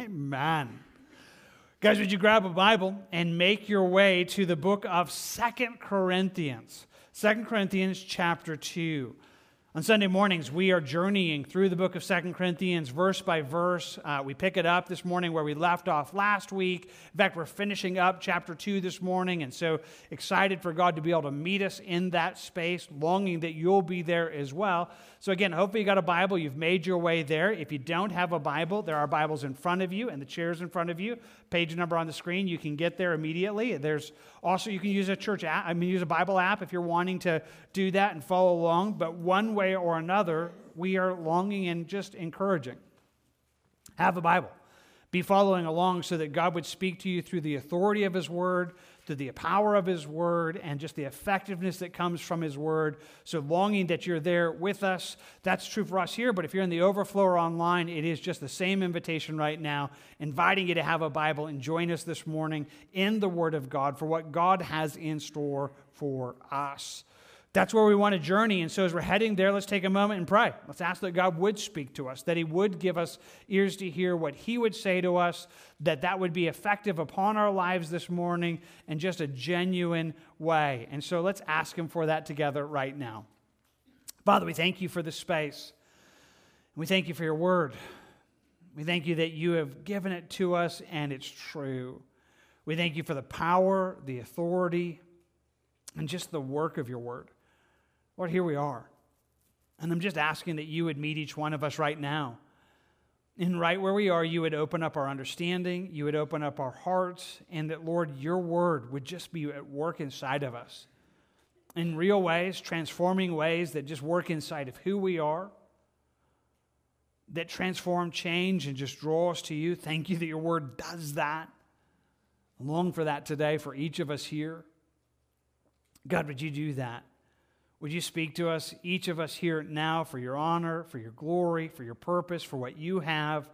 Amen. Guys, would you grab a Bible and make your way to the book of Second Corinthians? Second Corinthians chapter 2. On Sunday mornings, we are journeying through the book of Second Corinthians verse by verse. Uh, we pick it up this morning where we left off last week. In fact, we're finishing up chapter 2 this morning, and so excited for God to be able to meet us in that space, longing that you'll be there as well. So, again, hopefully you got a Bible. You've made your way there. If you don't have a Bible, there are Bibles in front of you and the chairs in front of you. Page number on the screen. You can get there immediately. There's also, you can use a church app, I mean, use a Bible app if you're wanting to do that and follow along. But one way or another, we are longing and just encouraging. Have a Bible. Be following along so that God would speak to you through the authority of His Word, through the power of His Word and just the effectiveness that comes from His Word. So, longing that you're there with us. That's true for us here, but if you're in the overflow or online, it is just the same invitation right now, inviting you to have a Bible and join us this morning in the Word of God for what God has in store for us. That's where we want to journey. And so, as we're heading there, let's take a moment and pray. Let's ask that God would speak to us, that He would give us ears to hear what He would say to us, that that would be effective upon our lives this morning in just a genuine way. And so, let's ask Him for that together right now. Father, we thank you for this space. We thank you for your word. We thank you that you have given it to us and it's true. We thank you for the power, the authority, and just the work of your word. Lord, here we are. And I'm just asking that you would meet each one of us right now. And right where we are, you would open up our understanding, you would open up our hearts, and that, Lord, your word would just be at work inside of us in real ways, transforming ways that just work inside of who we are, that transform, change, and just draw us to you. Thank you that your word does that. I long for that today for each of us here. God, would you do that? Would you speak to us, each of us here now, for your honor, for your glory, for your purpose, for what you have?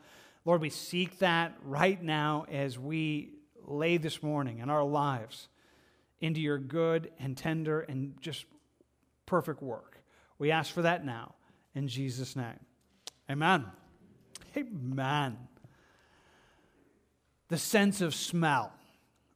Lord, we seek that right now as we lay this morning in our lives into your good and tender and just perfect work. We ask for that now in Jesus' name. Amen. Amen. The sense of smell,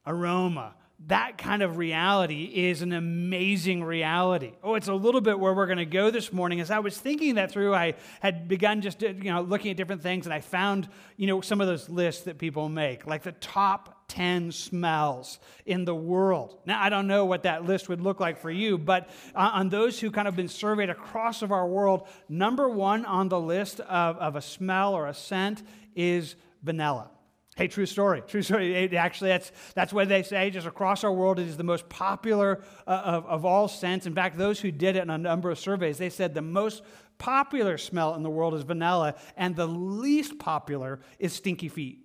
aroma, that kind of reality is an amazing reality. Oh, it's a little bit where we're going to go this morning. As I was thinking that through, I had begun just you know looking at different things, and I found you know some of those lists that people make, like the top 10 smells in the world. Now, I don't know what that list would look like for you, but uh, on those who kind of been surveyed across of our world, number one on the list of, of a smell or a scent is vanilla. Hey, true story. True story. It actually, that's, that's what they say. Just across our world, it is the most popular uh, of, of all scents. In fact, those who did it in a number of surveys, they said the most popular smell in the world is vanilla, and the least popular is stinky feet.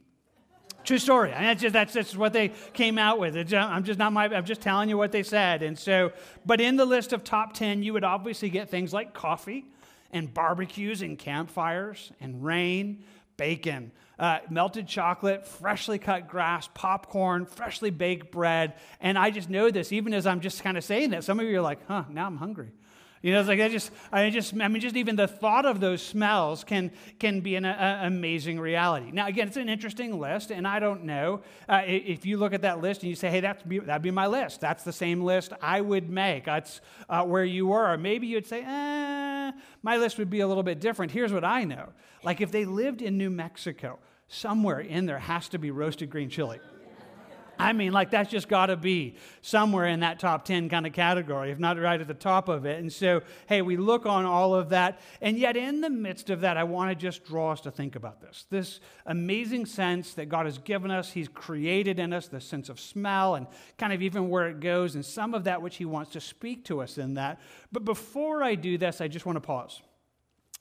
True story. I mean, that's just that's just what they came out with. Just, I'm just not my. I'm just telling you what they said. And so, but in the list of top ten, you would obviously get things like coffee, and barbecues, and campfires, and rain, bacon, uh, melted chocolate, freshly cut grass, popcorn, freshly baked bread. And I just know this, even as I'm just kind of saying that. Some of you are like, huh, now I'm hungry. You know, it's like I just, I just, I mean, just even the thought of those smells can can be an a, amazing reality. Now, again, it's an interesting list, and I don't know uh, if you look at that list and you say, "Hey, that's be, that'd be my list. That's the same list I would make. That's uh, where you were." Maybe you'd say, "Eh, my list would be a little bit different." Here's what I know: like if they lived in New Mexico, somewhere in there has to be roasted green chili. I mean, like that's just got to be somewhere in that top 10 kind of category, if not right at the top of it. And so, hey, we look on all of that. And yet, in the midst of that, I want to just draw us to think about this this amazing sense that God has given us, He's created in us, the sense of smell and kind of even where it goes, and some of that which He wants to speak to us in that. But before I do this, I just want to pause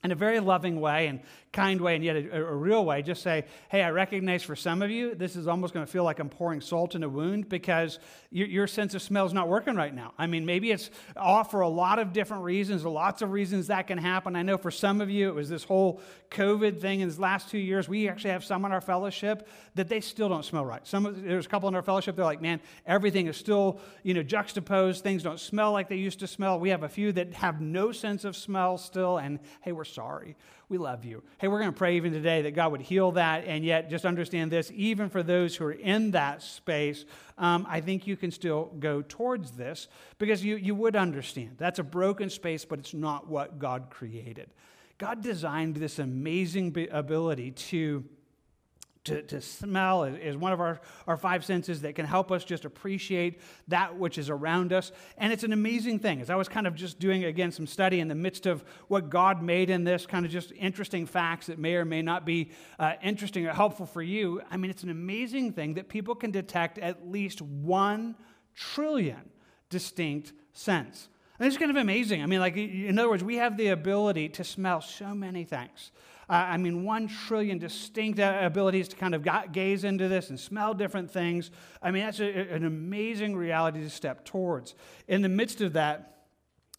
in a very loving way and kind way and yet a, a, real way just say hey i recognize for some of you this is almost going to feel like i'm pouring salt in a wound because your, your sense of smell is not working right now. I mean maybe it's off for a lot of different reasons lots of reasons that can happen. I know for some of you it was this whole covid thing in the last two years. We actually have some in our fellowship that they still don't smell right. Some there's a couple in our fellowship they're like man everything is still you know juxtaposed. Things don't smell like they used to smell. We have a few that have no sense of smell still and hey we're sorry. We love you. Hey, we're going to pray even today that God would heal that. And yet, just understand this even for those who are in that space, um, I think you can still go towards this because you, you would understand that's a broken space, but it's not what God created. God designed this amazing ability to to, to smell is one of our, our five senses that can help us just appreciate that which is around us. And it's an amazing thing. As I was kind of just doing, again, some study in the midst of what God made in this, kind of just interesting facts that may or may not be uh, interesting or helpful for you. I mean, it's an amazing thing that people can detect at least one trillion distinct scents. And it's kind of amazing. I mean, like, in other words, we have the ability to smell so many things. Uh, I mean, one trillion distinct abilities to kind of gaze into this and smell different things. I mean, that's a, an amazing reality to step towards. In the midst of that,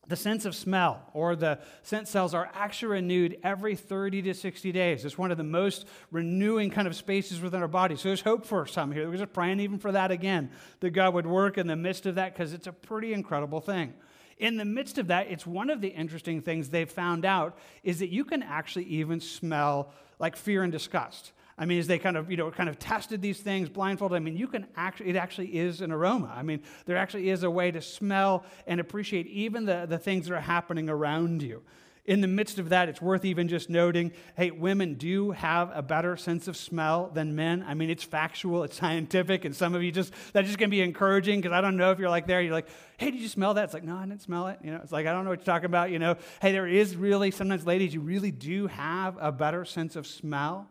the sense of smell or the scent cells are actually renewed every 30 to 60 days. It's one of the most renewing kind of spaces within our body. So there's hope for some here. We're just praying even for that again, that God would work in the midst of that because it's a pretty incredible thing in the midst of that, it's one of the interesting things they've found out is that you can actually even smell like fear and disgust. I mean, as they kind of, you know, kind of tested these things blindfolded, I mean, you can actually, it actually is an aroma. I mean, there actually is a way to smell and appreciate even the, the things that are happening around you in the midst of that, it's worth even just noting hey, women do have a better sense of smell than men. I mean, it's factual, it's scientific, and some of you just, that's just to be encouraging because I don't know if you're like there, you're like, hey, did you smell that? It's like, no, I didn't smell it. You know, it's like, I don't know what you're talking about. You know, hey, there is really, sometimes, ladies, you really do have a better sense of smell.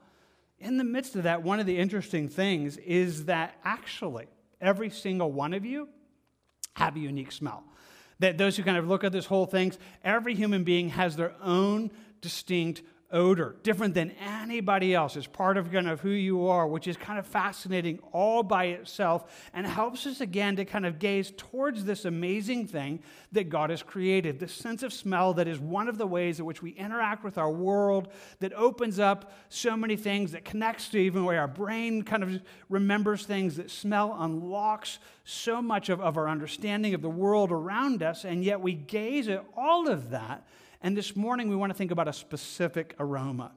In the midst of that, one of the interesting things is that actually, every single one of you have a unique smell that those who kind of look at this whole thing, every human being has their own distinct odor, different than anybody else. It's part of kind of who you are, which is kind of fascinating all by itself and helps us again to kind of gaze towards this amazing thing that God has created. This sense of smell that is one of the ways in which we interact with our world, that opens up so many things, that connects to even the way our brain kind of remembers things, that smell unlocks so much of, of our understanding of the world around us, and yet we gaze at all of that and this morning, we want to think about a specific aroma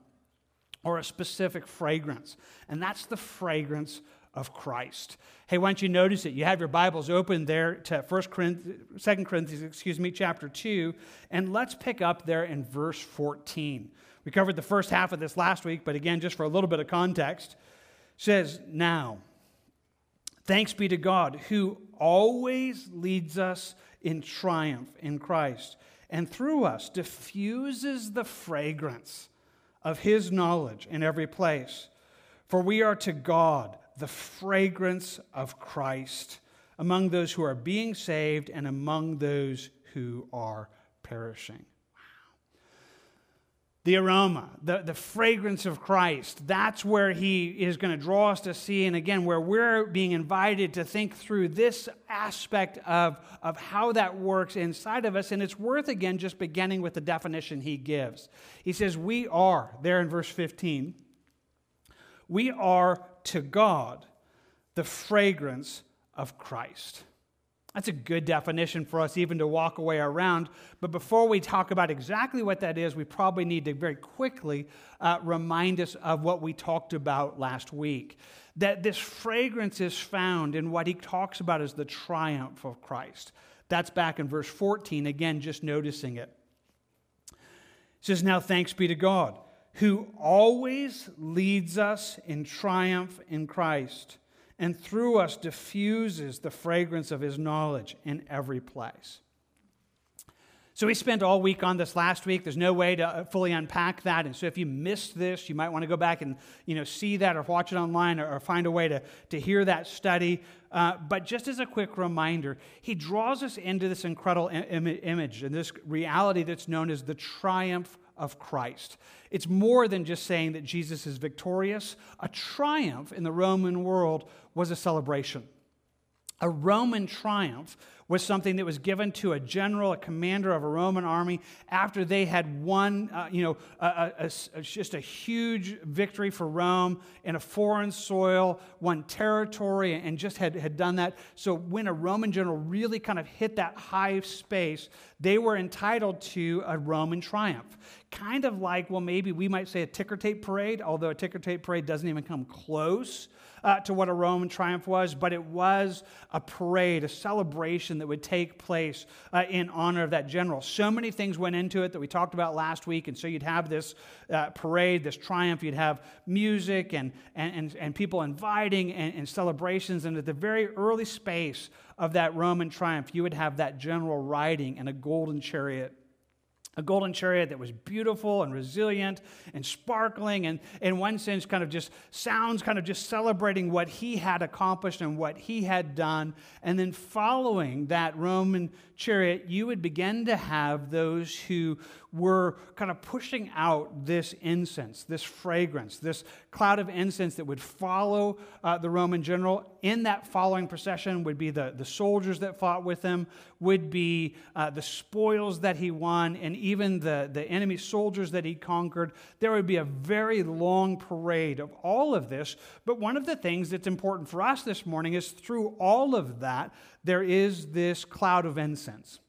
or a specific fragrance, and that's the fragrance of Christ. Hey, why don't you notice it? You have your Bibles open there to 1 Corinthians, 2 Corinthians, excuse me, chapter 2, and let's pick up there in verse 14. We covered the first half of this last week, but again, just for a little bit of context, says, Now, thanks be to God who always leads us in triumph in Christ and through us diffuses the fragrance of his knowledge in every place. For we are to God the fragrance of Christ among those who are being saved and among those who are perishing the aroma, the, the fragrance of Christ. That's where he is going to draw us to see. And again, where we're being invited to think through this aspect of, of how that works inside of us. And it's worth, again, just beginning with the definition he gives. He says, We are, there in verse 15, we are to God the fragrance of Christ. That's a good definition for us even to walk away around. But before we talk about exactly what that is, we probably need to very quickly uh, remind us of what we talked about last week. That this fragrance is found in what he talks about as the triumph of Christ. That's back in verse 14, again, just noticing it. It says, Now thanks be to God, who always leads us in triumph in Christ and through us diffuses the fragrance of his knowledge in every place. So we spent all week on this last week. There's no way to uh, fully unpack that. And so if you missed this, you might want to go back and you know, see that or watch it online or, or find a way to, to hear that study. Uh, but just as a quick reminder, he draws us into this incredible Im- image and this reality that's known as the triumph of Christ. It's more than just saying that Jesus is victorious. A triumph in the Roman world was a celebration. A Roman triumph was something that was given to a general, a commander of a Roman army after they had won, uh, you know, a, a, a, just a huge victory for Rome in a foreign soil, won territory, and just had, had done that. So when a Roman general really kind of hit that high space, they were entitled to a Roman triumph. Kind of like, well, maybe we might say a ticker tape parade, although a ticker tape parade doesn't even come close uh, to what a Roman triumph was, but it was a parade, a celebration that would take place uh, in honor of that general. So many things went into it that we talked about last week, and so you'd have this uh, parade, this triumph, you'd have music and, and, and, and people inviting and, and celebrations, and at the very early space of that Roman triumph, you would have that general riding in a golden chariot a golden chariot that was beautiful and resilient and sparkling and in one sense kind of just sounds kind of just celebrating what he had accomplished and what he had done. And then following that roman chariot you would begin to have those who were kind of pushing out this incense, this fragrance, this cloud of incense that would follow uh, the Roman general. In that following procession would be the, the soldiers that fought with him, would be uh, the spoils that he won, and even the, the enemy soldiers that he conquered. There would be a very long parade of all of this. But one of the things that's important for us this morning is through all of that, there is this cloud of incense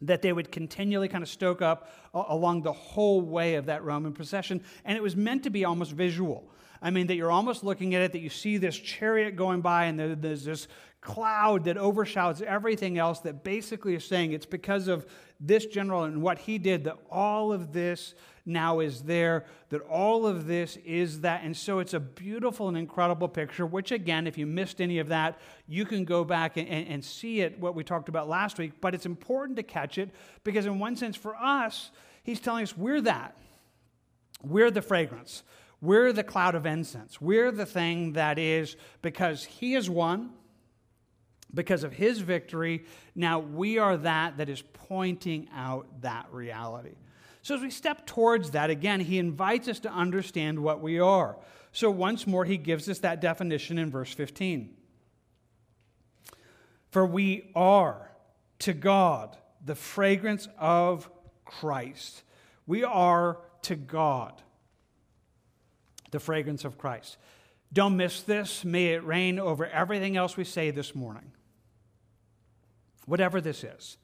that they would continually kind of stoke up along the whole way of that Roman procession. And it was meant to be almost visual. I mean, that you're almost looking at it, that you see this chariot going by, and there's this cloud that overshadows everything else that basically is saying it's because of this general and what he did that all of this now is there, that all of this is that. And so it's a beautiful and incredible picture, which, again, if you missed any of that, you can go back and, and, and see it, what we talked about last week. But it's important to catch it because, in one sense, for us, he's telling us we're that. We're the fragrance. We're the cloud of incense. We're the thing that is because he is won because of his victory, now we are that that is pointing out that reality. So, as we step towards that, again, he invites us to understand what we are. So, once more, he gives us that definition in verse 15. For we are to God the fragrance of Christ. We are to God the fragrance of Christ. Don't miss this. May it reign over everything else we say this morning. Whatever this is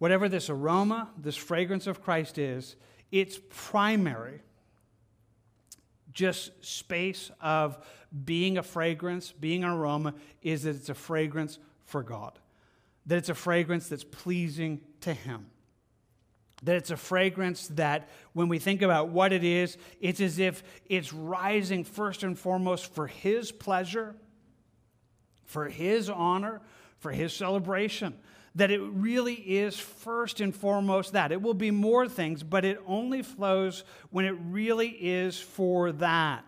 whatever this aroma, this fragrance of Christ is, its primary just space of being a fragrance, being an aroma, is that it's a fragrance for God. That it's a fragrance that's pleasing to Him. That it's a fragrance that, when we think about what it is, it's as if it's rising first and foremost for His pleasure, for His honor, for His celebration that it really is first and foremost that. It will be more things, but it only flows when it really is for that.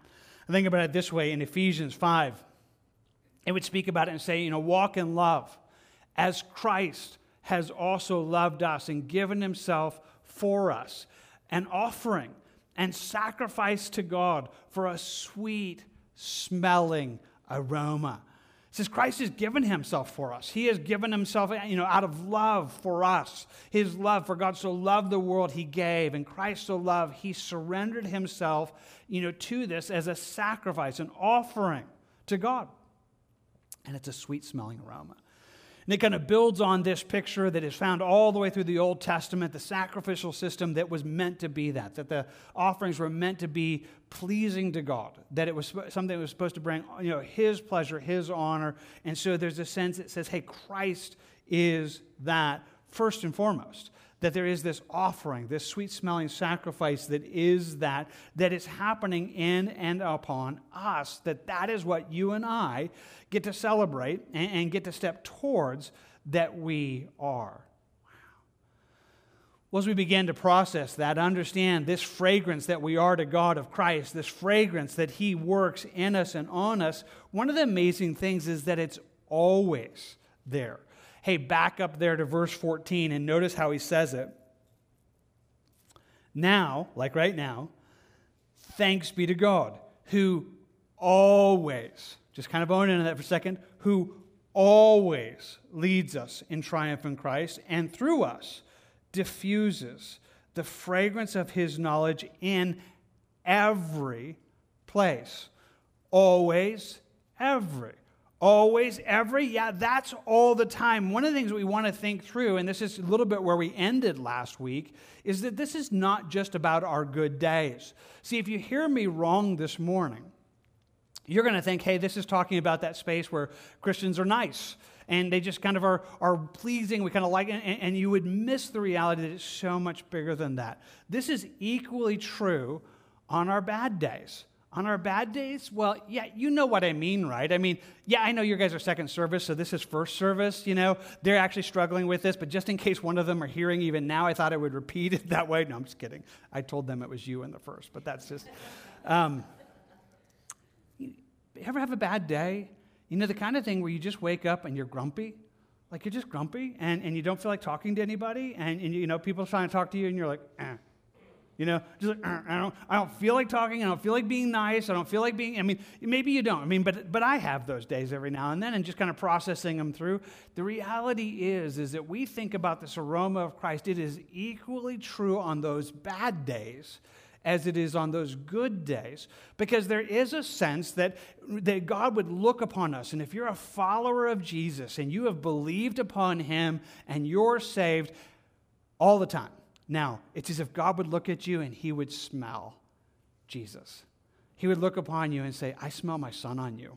I think about it this way in Ephesians 5. It would speak about it and say, you know, walk in love as Christ has also loved us and given himself for us, an offering and sacrifice to God for a sweet smelling aroma. Says Christ has given himself for us. He has given himself, you know, out of love for us. His love for God so loved the world he gave, and Christ so loved, he surrendered himself, you know, to this as a sacrifice, an offering to God. And it's a sweet smelling aroma. And it kind of builds on this picture that is found all the way through the Old Testament, the sacrificial system that was meant to be that, that the offerings were meant to be pleasing to God, that it was something that was supposed to bring you know, His pleasure, His honor. And so there's a sense that says, hey, Christ is that first and foremost that there is this offering, this sweet smelling sacrifice that is that, that is happening in and upon us, that that is what you and I get to celebrate and, and get to step towards that we are. Well, as we begin to process that, understand this fragrance that we are to God of Christ, this fragrance that He works in us and on us, one of the amazing things is that it's always there. Hey, back up there to verse 14 and notice how he says it. Now, like right now, thanks be to God, who always, just kind of own into that for a second, who always leads us in triumph in Christ and through us diffuses the fragrance of his knowledge in every place. Always, every. Always, every. Yeah, that's all the time. One of the things we want to think through, and this is a little bit where we ended last week, is that this is not just about our good days. See, if you hear me wrong this morning, you're going to think, hey, this is talking about that space where Christians are nice and they just kind of are, are pleasing. We kind of like it. And, and you would miss the reality that it's so much bigger than that. This is equally true on our bad days. On our bad days, well, yeah, you know what I mean, right? I mean, yeah, I know you guys are second service, so this is first service, you know. They're actually struggling with this, but just in case one of them are hearing even now, I thought I would repeat it that way. No, I'm just kidding. I told them it was you in the first, but that's just. Um, ever have a bad day? You know, the kind of thing where you just wake up and you're grumpy? Like you're just grumpy and, and you don't feel like talking to anybody and, and you know, people trying to talk to you and you're like, eh. You know, just like, I, don't, I don't feel like talking. I don't feel like being nice. I don't feel like being, I mean, maybe you don't. I mean, but, but I have those days every now and then and just kind of processing them through. The reality is, is that we think about this aroma of Christ. It is equally true on those bad days as it is on those good days. Because there is a sense that, that God would look upon us. And if you're a follower of Jesus and you have believed upon him and you're saved all the time, now it's as if God would look at you and he would smell Jesus. He would look upon you and say, I smell my son on you.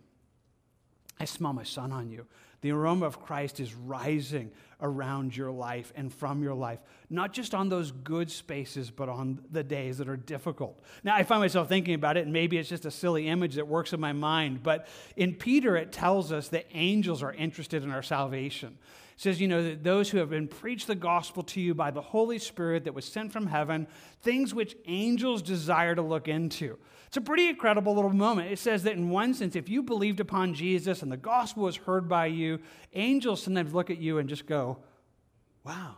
I smell my son on you. The aroma of Christ is rising around your life and from your life, not just on those good spaces, but on the days that are difficult. Now, I find myself thinking about it, and maybe it's just a silly image that works in my mind, but in Peter, it tells us that angels are interested in our salvation. It says, you know, that those who have been preached the gospel to you by the Holy Spirit that was sent from heaven, things which angels desire to look into. It's a pretty incredible little moment. It says that in one sense, if you believed upon Jesus and the gospel was heard by you, angels sometimes look at you and just go, wow,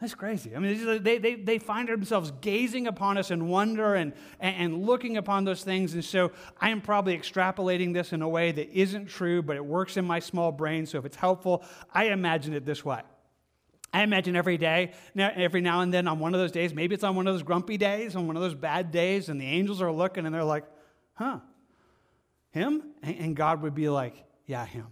that's crazy. I mean, they, they, they find themselves gazing upon us in wonder and, and looking upon those things. And so I am probably extrapolating this in a way that isn't true, but it works in my small brain. So if it's helpful, I imagine it this way. I imagine every day, every now and then on one of those days, maybe it's on one of those grumpy days, on one of those bad days, and the angels are looking and they're like, huh, him? And God would be like, yeah, him.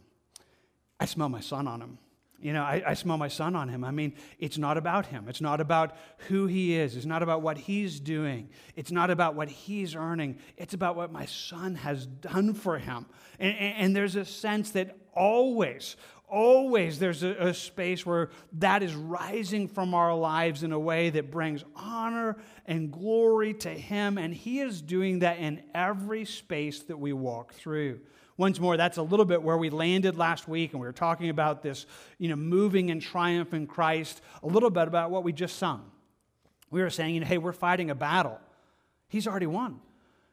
I smell my son on him. You know, I, I, smell my son on him. I mean, it's not about him. It's not about who he is. It's not about what he's doing. It's not about what he's earning. It's about what my son has done for him. And, and, and there's a sense that always, always there's a, a, space where that is rising from our lives in a way that brings honor and glory to Him. And He is doing that in every space that we walk through. Once more, that's a little bit where we landed last week, and we were talking about this, you know, moving in triumph in Christ, a little bit about what we just sung. We were saying, you know, hey, we're fighting a battle. He's already won.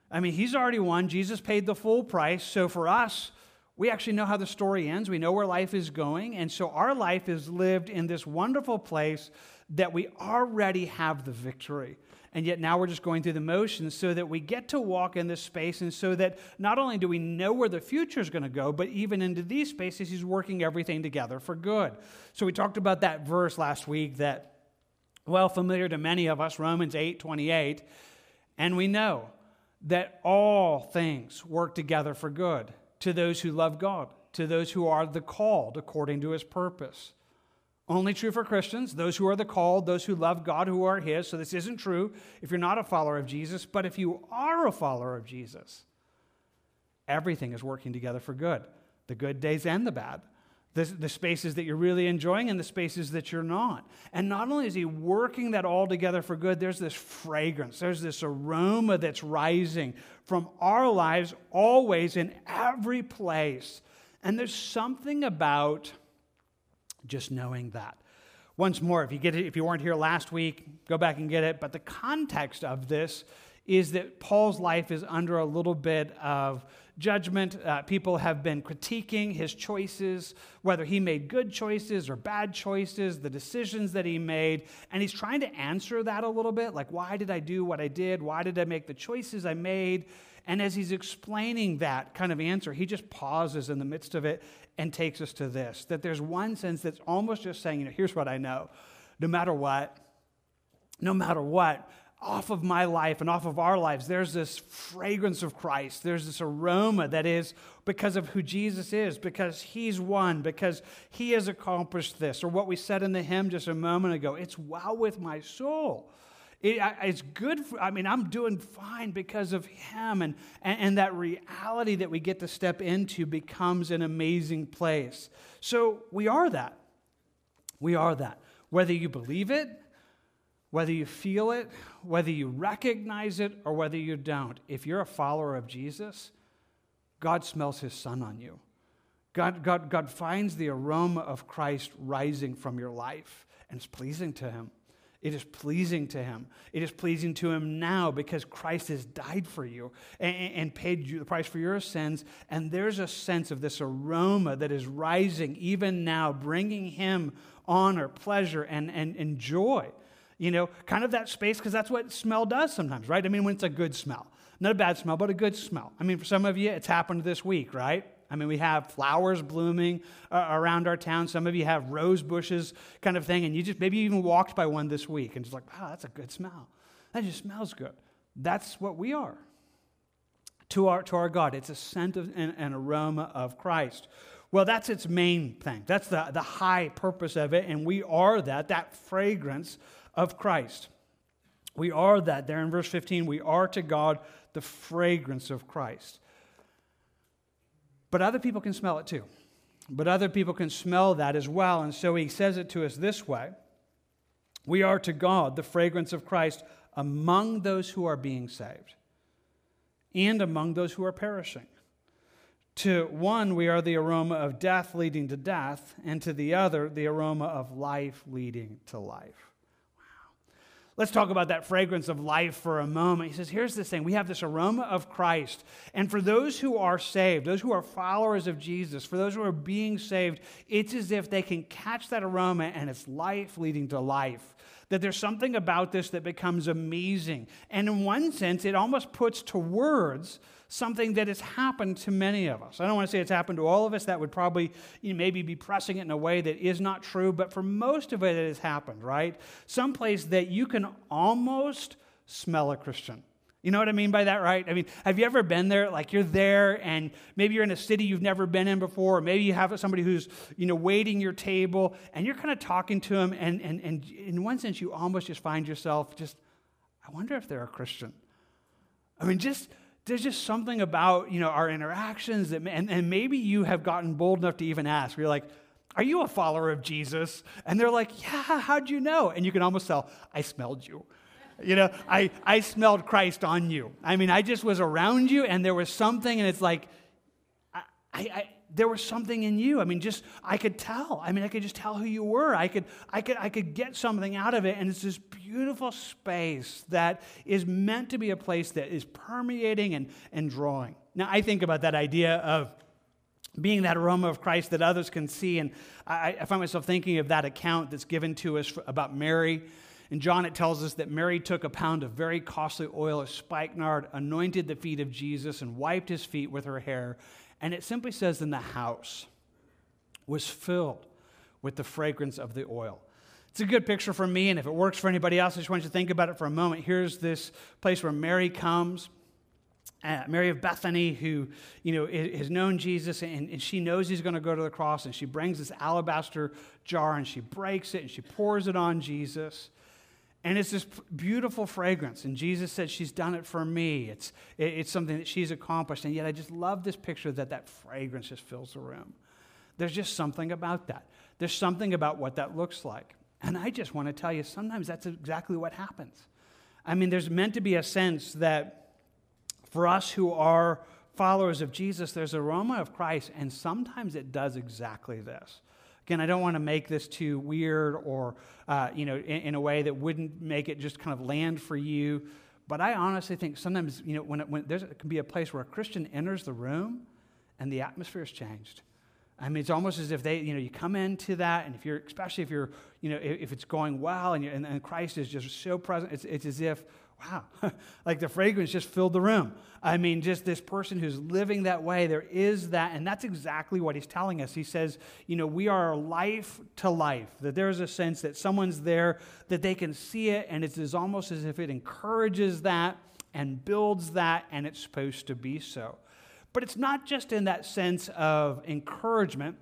I mean, He's already won. Jesus paid the full price. So for us, we actually know how the story ends. We know where life is going. And so our life is lived in this wonderful place that we already have the victory. And yet now we're just going through the motions so that we get to walk in this space. And so that not only do we know where the future is going to go, but even into these spaces, He's working everything together for good. So we talked about that verse last week that, well, familiar to many of us, Romans 8 28. And we know that all things work together for good to those who love God, to those who are the called according to his purpose. Only true for Christians, those who are the called, those who love God, who are his. So this isn't true if you're not a follower of Jesus, but if you are a follower of Jesus, everything is working together for good the good days and the bad the, the spaces that you're really enjoying and the spaces that you're not. And not only is he working that all together for good, there's this fragrance, there's this aroma that's rising from our lives always in every place. And there's something about just knowing that. Once more, if you get it, if you weren't here last week, go back and get it. But the context of this is that Paul's life is under a little bit of judgment. Uh, people have been critiquing his choices, whether he made good choices or bad choices, the decisions that he made. And he's trying to answer that a little bit like, why did I do what I did? Why did I make the choices I made? And as he's explaining that kind of answer, he just pauses in the midst of it and takes us to this that there's one sense that's almost just saying, you know, here's what I know. No matter what, no matter what, off of my life and off of our lives, there's this fragrance of Christ. There's this aroma that is because of who Jesus is, because he's won, because he has accomplished this. Or what we said in the hymn just a moment ago it's well with my soul. It, it's good. For, I mean, I'm doing fine because of him. And, and, and that reality that we get to step into becomes an amazing place. So we are that. We are that. Whether you believe it whether you feel it, whether you recognize it, or whether you don't, if you're a follower of Jesus, God smells his son on you. God, God, God finds the aroma of Christ rising from your life, and it's pleasing to him. It is pleasing to him. It is pleasing to him now because Christ has died for you and, and, paid you the price for your sins. And there's a sense of this aroma that is rising even now, bringing him honor, pleasure, and, and, and joy you know, kind of that space, because that's what smell does sometimes, right? I mean, when it's a good smell. Not a bad smell, but a good smell. I mean, for some of you, it's happened this week, right? I mean, we have flowers blooming uh, around our town. Some of you have rose bushes kind of thing, and you just maybe you even walked by one this week and just like, wow, that's a good smell. That just smells good. That's what we are to our, to our God. It's a scent of, and an aroma of Christ. Well, that's its main thing. That's the, the high purpose of it, and we are that, that fragrance of Christ. We are that. There in verse 15, we are to God the fragrance of Christ. But other people can smell it too. But other people can smell that as well. And so he says it to us this way We are to God the fragrance of Christ among those who are being saved and among those who are perishing. To one, we are the aroma of death leading to death, and to the other, the aroma of life leading to life. Let's talk about that fragrance of life for a moment. He says, Here's this thing we have this aroma of Christ. And for those who are saved, those who are followers of Jesus, for those who are being saved, it's as if they can catch that aroma and it's life leading to life. That there's something about this that becomes amazing. And in one sense, it almost puts to words something that has happened to many of us. I don't want to say it's happened to all of us. That would probably you know, maybe be pressing it in a way that is not true, but for most of it, it has happened, right? Someplace that you can almost smell a Christian. You know what I mean by that, right? I mean, have you ever been there? Like you're there and maybe you're in a city you've never been in before, or maybe you have somebody who's, you know, waiting your table and you're kind of talking to them, and, and, and in one sense, you almost just find yourself just, I wonder if they're a Christian. I mean, just there's just something about you know our interactions that and, and maybe you have gotten bold enough to even ask. You're like are you a follower of jesus? And they're like yeah how'd you know? And you can almost tell i smelled you. You know i i smelled christ on you. I mean i just was around you and there was something and it's like i i, there was something in you. I mean, just I could tell. I mean, I could just tell who you were. I could, I could, I could get something out of it. And it's this beautiful space that is meant to be a place that is permeating and, and drawing. Now, I think about that idea of being that aroma of Christ that others can see. And I, I find myself thinking of that account that's given to us about Mary. In John, it tells us that Mary took a pound of very costly oil of spikenard, anointed the feet of Jesus, and wiped his feet with her hair. And it simply says, in the house was filled with the fragrance of the oil. It's a good picture for me, and if it works for anybody else, I just want you to think about it for a moment. Here's this place where Mary comes. Uh, Mary of Bethany, who you know has known Jesus, and, and she knows he's going to go to the cross, and she brings this alabaster jar and she breaks it and she pours it on Jesus. And it's this beautiful fragrance. And Jesus said, She's done it for me. It's, it's something that she's accomplished. And yet, I just love this picture that that fragrance just fills the room. There's just something about that. There's something about what that looks like. And I just want to tell you, sometimes that's exactly what happens. I mean, there's meant to be a sense that for us who are followers of Jesus, there's aroma of Christ, and sometimes it does exactly this. Again, I don't want to make this too weird or, uh, you know, in, in, a way that wouldn't make it just kind of land for you. But I honestly think sometimes, you know, when, it, when there's, it can be a place where a Christian enters the room and the atmosphere has changed. I mean, it's almost as if they, you know, you come into that, and if you're, especially if you're, you know, if, if it's going well and, and, and, Christ is just so present, it's, it's as if, wow, like the fragrance just filled the room. I mean, just this person who's living that way, there is that. And that's exactly what he's telling us. He says, you know, we are life to life, that there's a sense that someone's there, that they can see it, and it's almost as if it encourages that and builds that, and it's supposed to be so. But it's not just in that sense of encouragement,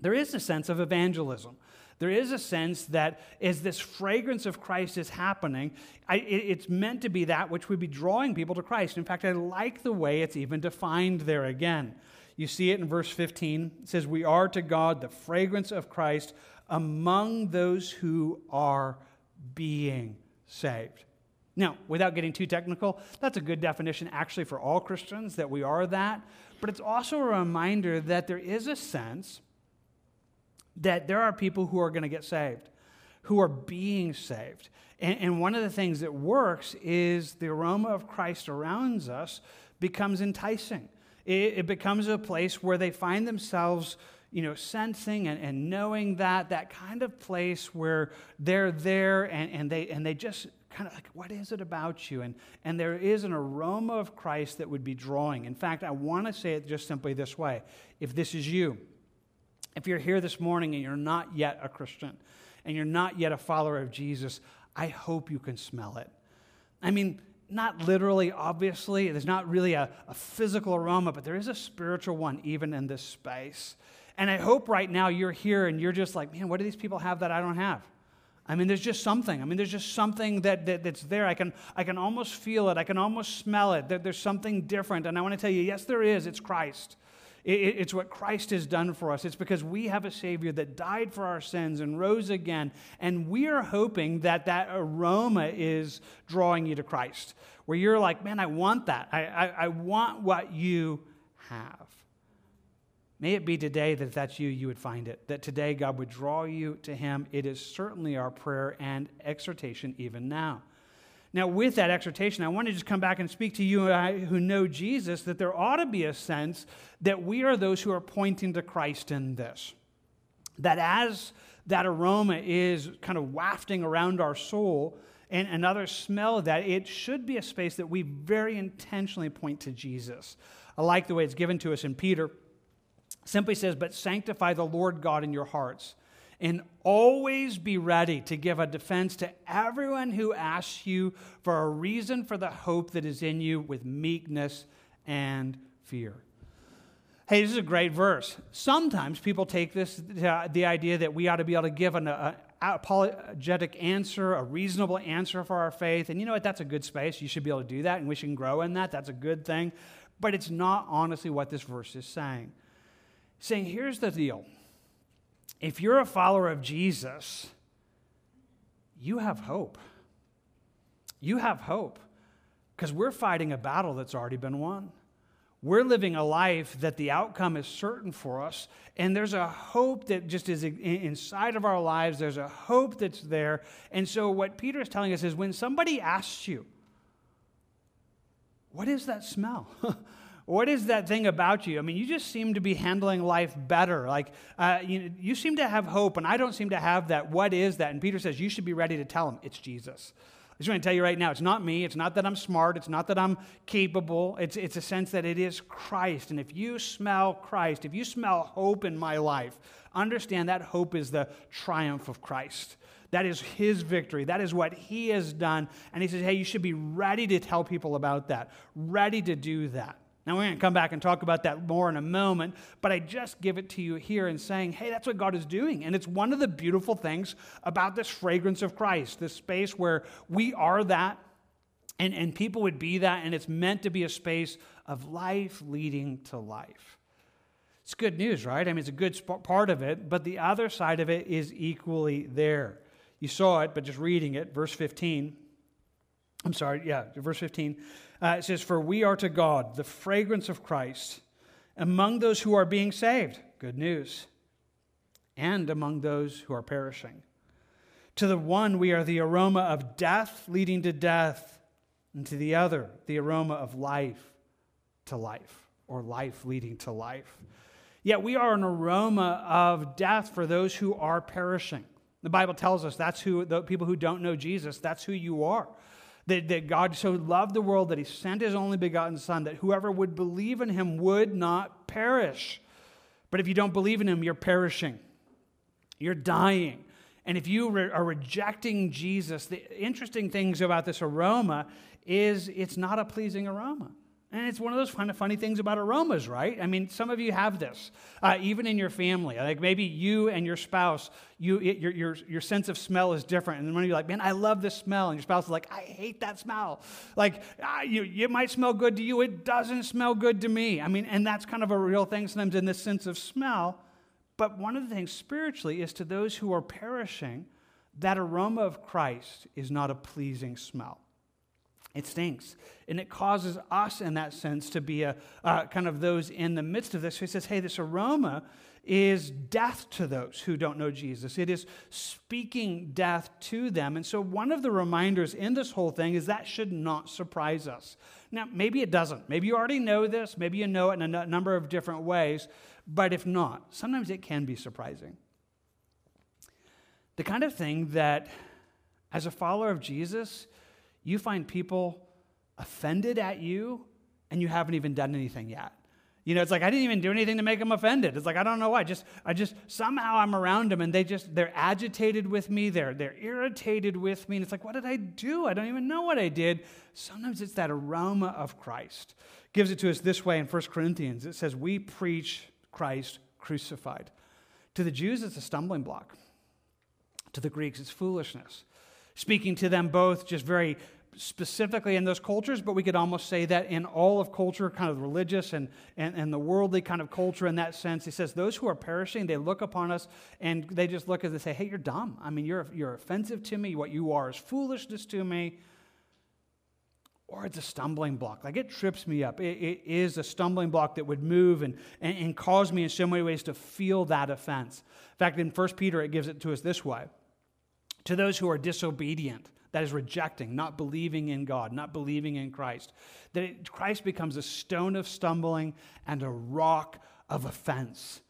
there is a sense of evangelism. There is a sense that as this fragrance of Christ is happening, I, it, it's meant to be that which would be drawing people to Christ. In fact, I like the way it's even defined there again. You see it in verse 15. It says, We are to God the fragrance of Christ among those who are being saved. Now, without getting too technical, that's a good definition actually for all Christians that we are that. But it's also a reminder that there is a sense that there are people who are going to get saved, who are being saved. And, and, one of the things that works is the aroma of Christ around us becomes enticing. It, it becomes a place where they find themselves you know, sensing and, and knowing that, that kind of place where they're there and, and, they, and they just kind of like, what is it about you? And, and there is an aroma of Christ that would be drawing. In fact, I want to say it just simply this way. If this is you, if you're here this morning and you're not yet a Christian and you're not yet a follower of Jesus, I hope you can smell it. I mean, not literally, obviously, there's not really a, a, physical aroma, but there is a spiritual one even in this space. And I hope right now you're here and you're just like, man, what do these people have that I don't have? I mean, there's just something. I mean, there's just something that, that, that's there. I can, I can almost feel it. I can almost smell it. There's something different. And I want to tell you, yes, there is. It's Christ. It's what Christ has done for us. It's because we have a Savior that died for our sins and rose again. And we are hoping that that aroma is drawing you to Christ, where you're like, man, I want that. I, I, I want what you have. May it be today that if that's you, you would find it. That today God would draw you to Him. It is certainly our prayer and exhortation even now. Now, with that exhortation, I want to just come back and speak to you and I who know Jesus that there ought to be a sense that we are those who are pointing to Christ in this. That as that aroma is kind of wafting around our soul, and another smell that, it should be a space that we very intentionally point to Jesus. I like the way it's given to us in Peter. Simply says, But sanctify the Lord God in your hearts and always be ready to give a defense to everyone who asks you for a reason for the hope that is in you with meekness and fear. Hey, this is a great verse. Sometimes people take this, uh, the idea that we ought to be able to give an apologetic answer, a reasonable answer for our faith. And you know what? That's a good space. You should be able to do that, and we should grow in that. That's a good thing. But it's not honestly what this verse is saying. saying, here's the deal if you're a follower of Jesus, you have hope. You have hope because we're fighting a battle that's already been won. We're living a life that the outcome is certain for us, and there's a hope that just is inside of our lives. There's a hope that's there. And so, what Peter is telling us is when somebody asks you, What is that smell? What is that thing about you? I mean, you just seem to be handling life better. Like, uh, you, you seem to have hope, and I don't seem to have that. What is that? And Peter says, You should be ready to tell him it's Jesus. I just want to tell you right now, it's not me. It's not that I'm smart. It's not that I'm capable. It's, it's a sense that it is Christ. And if you smell Christ, if you smell hope in my life, understand that hope is the triumph of Christ. That is his victory. That is what he has done. And he says, hey, you should be ready to tell people about that, ready to do that. Now, we're going to come back and talk about that more in a moment, but I just give it to you here and saying, hey, that's what God is doing. And it's one of the beautiful things about this fragrance of Christ, this space where we are that and, and people would be that, and it's meant to be a space of life leading to life. It's good news, right? I mean, it's a good part of it, but the other side of it is equally there. You saw it, but just reading it, verse 15. I'm sorry, yeah, verse 15. Uh, it says, For we are to God the fragrance of Christ among those who are being saved. Good news. And among those who are perishing. To the one, we are the aroma of death leading to death, and to the other, the aroma of life to life, or life leading to life. Yet we are an aroma of death for those who are perishing. The Bible tells us that's who, the people who don't know Jesus, that's who you are That, that God so loved the world that he sent his only begotten Son, that whoever would believe in him would not perish. But if you don't believe in him, you're perishing, you're dying. And if you re- are rejecting Jesus, the interesting things about this aroma is it's not a pleasing aroma. And it's one of those kind of funny things about aromas, right? I mean, some of you have this, uh, even in your family. Like maybe you and your spouse, you, it, your, your, your sense of smell is different. And one of you like, man, I love this smell. And your spouse is like, I hate that smell. Like, ah, you, it might smell good to you, it doesn't smell good to me. I mean, and that's kind of a real thing sometimes in this sense of smell. But one of the things spiritually is to those who are perishing, that aroma of Christ is not a pleasing smell. It stinks. And it causes us, in that sense, to be a, uh, kind of those in the midst of this. He says, hey, this aroma is death to those who don't know Jesus. It is speaking death to them. And so, one of the reminders in this whole thing is that should not surprise us. Now, maybe it doesn't. Maybe you already know this. Maybe you know it in a number of different ways. But if not, sometimes it can be surprising. The kind of thing that, as a follower of Jesus, you find people offended at you and you haven't even done anything yet. You know, it's like I didn't even do anything to make them offended. It's like I don't know why. Just I just somehow I'm around them and they just they're agitated with me. They're they're irritated with me. And it's like, what did I do? I don't even know what I did. Sometimes it's that aroma of Christ. Gives it to us this way in 1 Corinthians. It says, We preach Christ crucified. To the Jews, it's a stumbling block. To the Greeks, it's foolishness. Speaking to them both just very specifically in those cultures, but we could almost say that in all of culture, kind of religious and, and, and the worldly kind of culture in that sense. He says, Those who are perishing, they look upon us and they just look and they say, Hey, you're dumb. I mean, you're, you're offensive to me. What you are is foolishness to me. Or it's a stumbling block. Like it trips me up. it, it is a stumbling block that would move and, and, and cause me in so many ways to feel that offense. In fact, in 1 Peter, it gives it to us this way to those who are disobedient that is rejecting, not believing in God, not believing in Christ. That it, Christ becomes a stone of stumbling and a rock of offense.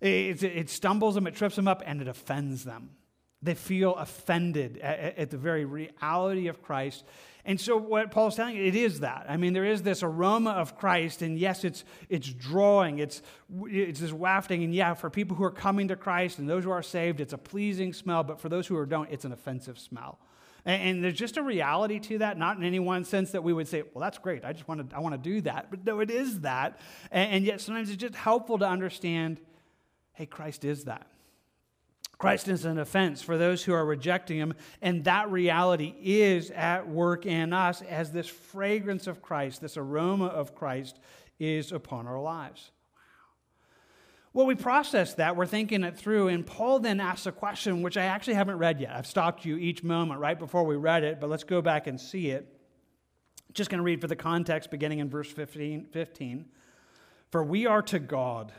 It, it, it, stumbles them, it trips them up, and it offends them. They feel offended at, at the very reality of Christ. And so, what Paul's telling you, it is that. I mean, there is this aroma of Christ, and yes, it's, it's drawing, it's, it's this wafting. And yeah, for people who are coming to Christ and those who are saved, it's a pleasing smell, but for those who are don't, it's an offensive smell. And, and, there's just a reality to that, not in any one sense that we would say, well, that's great. I just want to, I want to do that. But no, it is that. And, and yet sometimes it's just helpful to understand, hey, Christ is that. Christ is an offense for those who are rejecting him, and that reality is at work in us as this fragrance of Christ, this aroma of Christ is upon our lives. Well, we process that, we're thinking it through, and Paul then asks a question which I actually haven't read yet. I've stopped you each moment right before we read it, but let's go back and see it. Just going to read for the context beginning in verse 15, 15. For we are to God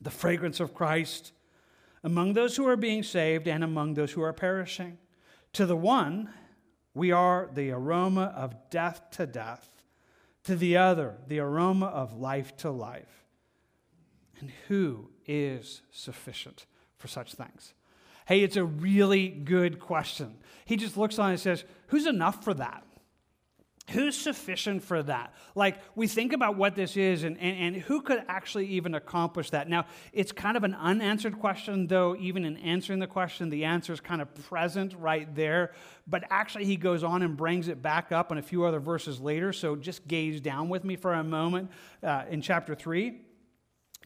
the fragrance of Christ among those who are being saved and among those who are perishing. To the one, we are the aroma of death to death, to the other, the aroma of life to life. And who is sufficient for such things? Hey, it's a really good question. He just looks on and says, Who's enough for that? Who's sufficient for that? Like, we think about what this is and, and, and, who could actually even accomplish that. Now, it's kind of an unanswered question, though, even in answering the question, the answer is kind of present right there. But actually, he goes on and brings it back up in a few other verses later. So just gaze down with me for a moment uh, in chapter 3.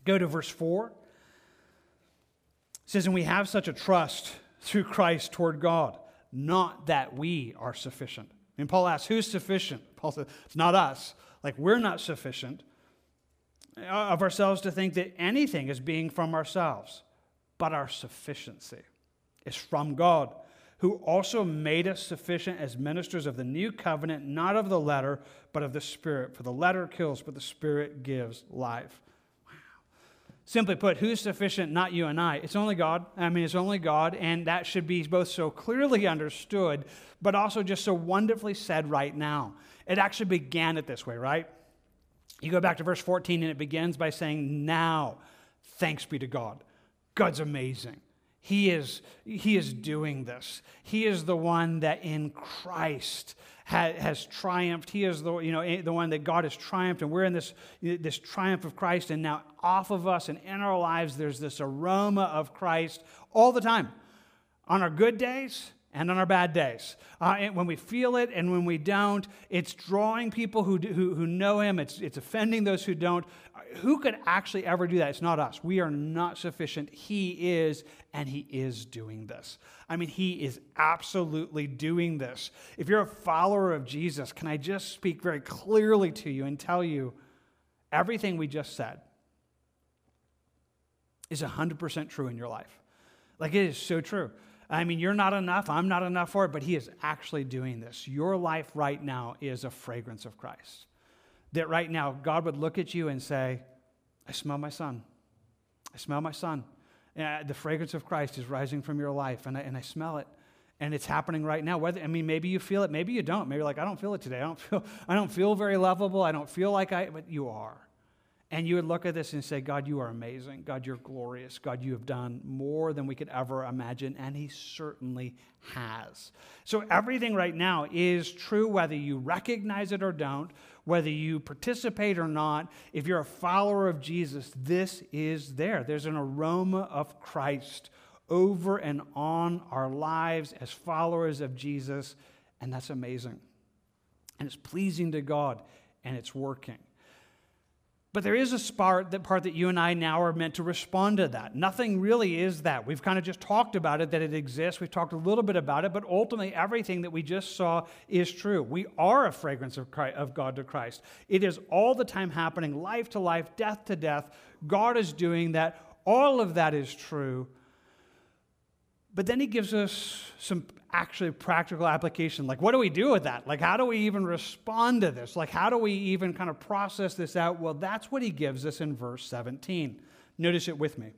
Go to verse 4. It says, And we have such a trust through Christ toward God, not that we are sufficient. And Paul asks, Who's sufficient? Paul says, It's not us. Like, we're not sufficient of ourselves to think that anything is being from ourselves, but our sufficiency is from God, who also made us sufficient as ministers of the new covenant, not of the letter, but of the Spirit. For the letter kills, but the Spirit gives life. Simply put, who's sufficient? Not you and I. It's only God. I mean, it's only God, and that should be both so clearly understood, but also just so wonderfully said right now. It actually began it this way, right? You go back to verse 14, and it begins by saying, Now, thanks be to God. God's amazing. He is, he is doing this. He is the one that in Christ has, has triumphed. He is the, you know, the one that God has triumphed, and we're in this, this triumph of Christ. And now, off of us and in our lives, there's this aroma of Christ all the time. On our good days, and on our bad days. Uh, when we feel it and when we don't, it's drawing people who, who, who know Him, it's, it's offending those who don't. Who could actually ever do that? It's not us. We are not sufficient. He is, and He is doing this. I mean, He is absolutely doing this. If you're a follower of Jesus, can I just speak very clearly to you and tell you everything we just said is 100% true in your life? Like, it is so true. I mean, you're not enough. I'm not enough for it, but He is actually doing this. Your life right now is a fragrance of Christ. That right now, God would look at you and say, I smell my son. I smell my son. And the fragrance of Christ is rising from your life, and I, and I smell it. And it's happening right now. Whether I mean, maybe you feel it, maybe you don't. Maybe like, I don't feel it today. I don't feel, I don't feel very lovable. I don't feel like I, but you are. And you would look at this and say, God, you are amazing. God, you're glorious. God, you have done more than we could ever imagine. And He certainly has. So everything right now is true, whether you recognize it or don't, whether you participate or not. If you're a follower of Jesus, this is there. There's an aroma of Christ over and on our lives as followers of Jesus. And that's amazing. And it's pleasing to God and it's working. But there is a part that, part that you and I now are meant to respond to that. Nothing really is that. We've kind of just talked about it, that it exists. We've talked a little bit about it, but ultimately, everything that we just saw is true. We are a fragrance of, Christ, of God to Christ. It is all the time happening, life to life, death to death. God is doing that. All of that is true. But then he gives us some actually practical application. Like, what do we do with that? Like, how do we even respond to this? Like, how do we even kind of process this out? Well, that's what he gives us in verse 17. Notice it with me.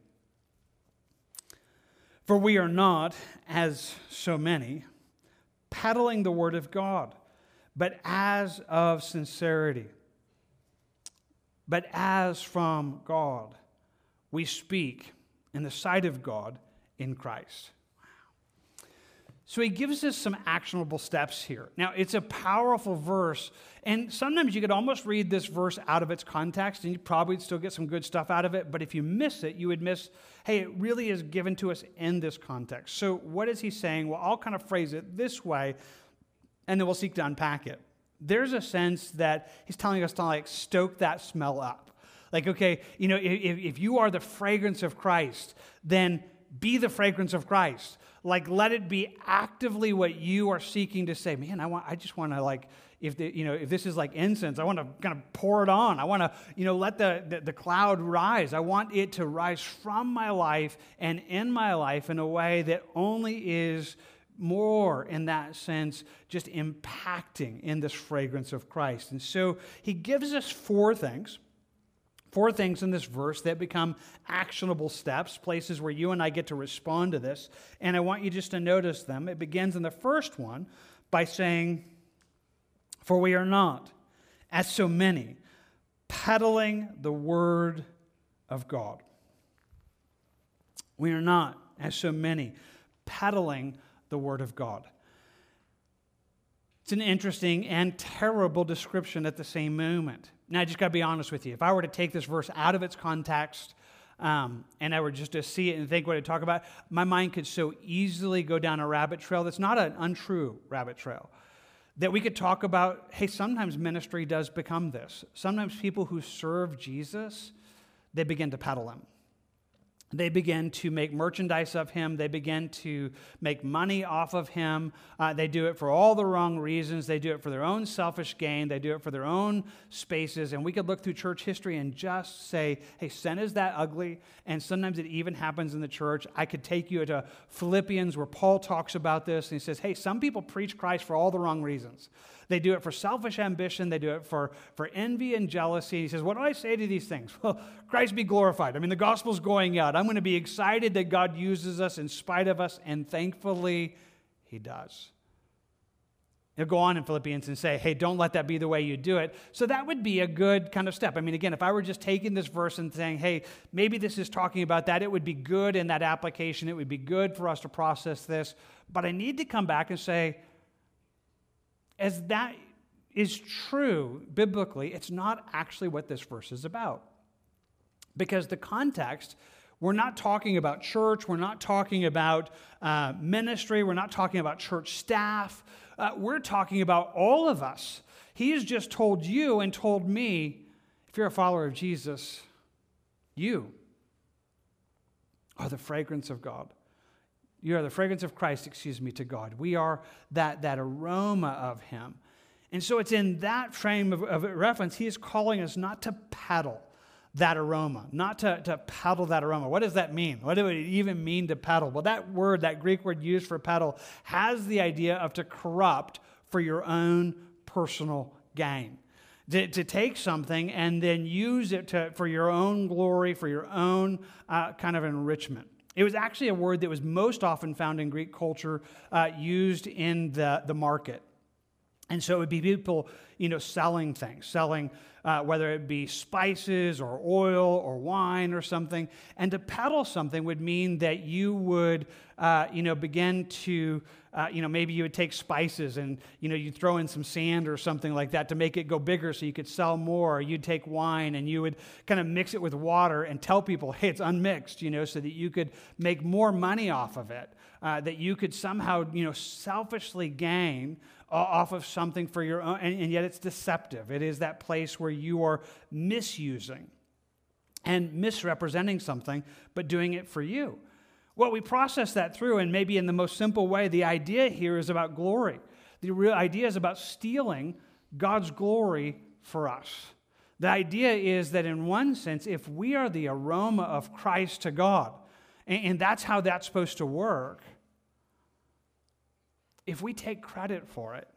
For we are not, as so many, peddling the word of God, but as of sincerity, but as from God, we speak in the sight of God in Christ. So he gives us some actionable steps here. Now, it's a powerful verse, and sometimes you could almost read this verse out of its context, and you probably still get some good stuff out of it. But if you miss it, you would miss, hey, it really is given to us in this context. So, what is he saying? Well, I'll kind of phrase it this way, and then we'll seek to unpack it. There's a sense that he's telling us to like stoke that smell up. Like, okay, you know, if, if you are the fragrance of Christ, then be the fragrance of Christ. Like let it be actively what you are seeking to say. Man i want i just want to like if the, you know if this is like incense i want to kind of pour it on. I want to you know let the, the, the cloud rise. I want it to rise from my life and in my life in a way that only is more in that sense just impacting in this fragrance of christ. And so he gives us four things Four things in this verse that become actionable steps, places where you and I get to respond to this. And I want you just to notice them. It begins in the first one by saying, For we are not, as so many, peddling the word of God. We are not, as so many, peddling the word of God. It's an interesting and terrible description at the same moment. Now, I just got to be honest with you. If I were to take this verse out of its context um, and I were just to see it and think what it talk about, my mind could so easily go down a rabbit trail that's not an untrue rabbit trail. That we could talk about, hey, sometimes ministry does become this. Sometimes people who serve Jesus, they begin to peddle him. They begin to make merchandise of him. They begin to make money off of him. Uh, they do it for all the wrong reasons. They do it for their own selfish gain. They do it for their own spaces. And we could look through church history and just say, hey, sin is that ugly. And sometimes it even happens in the church. I could take you to Philippians where Paul talks about this. And he says, hey, some people preach Christ for all the wrong reasons. They do it for selfish ambition. They do it for, for envy and jealousy. He says, What do I say to these things? Well, Christ be glorified. I mean, the gospel's going out. I'm going to be excited that God uses us in spite of us, and thankfully, He does. He'll go on in Philippians and say, hey, don't let that be the way you do it. So that would be a good kind of step. I mean, again, if I were just taking this verse and saying, hey, maybe this is talking about that, it would be good in that application. It would be good for us to process this. But I need to come back and say, as that is true biblically, it's not actually what this verse is about. Because the context, we're not talking about church, we're not talking about uh, ministry, we're not talking about church staff uh, we're talking about all of us. He has just told you and told me if you're a follower of Jesus, you are the fragrance of God. You are the fragrance of Christ, excuse me, to God. We are that, that aroma of Him. And so it's in that frame of, of reference, He is calling us not to paddle that aroma, not to, to peddle that aroma. What does that mean? What do it even mean to paddle? Well, that word, that Greek word used for paddle, has the idea of to corrupt for your own personal gain. To, to take something and then use it to, for your own glory, for your own uh, kind of enrichment. It was actually a word that was most often found in Greek culture, uh, used in the, the market. And so it would be people, you know, selling things, selling uh, whether it be spices or oil or wine or something. And to peddle something would mean that you would, uh, you know, begin to, uh, you know, maybe you would take spices and, you know, you'd throw in some sand or something like that to make it go bigger so you could sell more. You'd take wine and you would kind of mix it with water and tell people, hey, it's unmixed, you know, so that you could make more money off of it. Uh, that you could somehow, you know, selfishly gain off of something for your own, and, and yet it's deceptive. It is that place where you are misusing and misrepresenting something, but doing it for you. Well, we process that through, and maybe in the most simple way, the idea here is about glory. The real idea is about stealing God's glory for us. The idea is that, in one sense, if we are the aroma of Christ to God, and, and that's how that's supposed to work, if we take credit for it,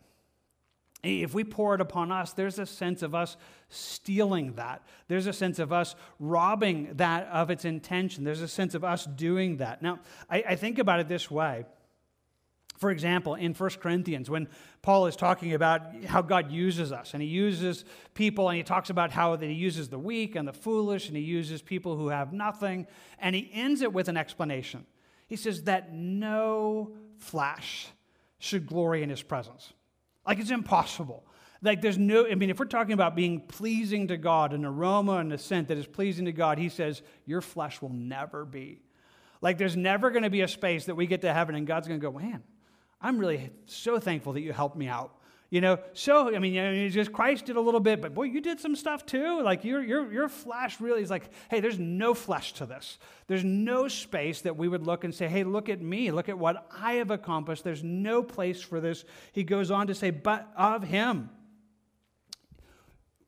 if we pour it upon us, there's a sense of us stealing that. There's a sense of us robbing that of its intention. There's a sense of us doing that. Now, I, I think about it this way. For example, in 1 Corinthians, when Paul is talking about how God uses us, and he uses people, and he talks about how that he uses the weak and the foolish, and he uses people who have nothing, and he ends it with an explanation. He says that no flesh should glory in his presence. Like it's impossible. Like there's no, I mean, if we're talking about being pleasing to God, an aroma and a scent that is pleasing to God, he says, your flesh will never be. Like there's never going to be a space that we get to heaven and God's going to go, man, I'm really so thankful that you helped me out. You know, so I mean, you know, just Christ did a little bit, but boy, you did some stuff too. Like your your your flesh really is like, hey, there's no flesh to this. There's no space that we would look and say, hey, look at me, look at what I have accomplished. There's no place for this. He goes on to say, but of him.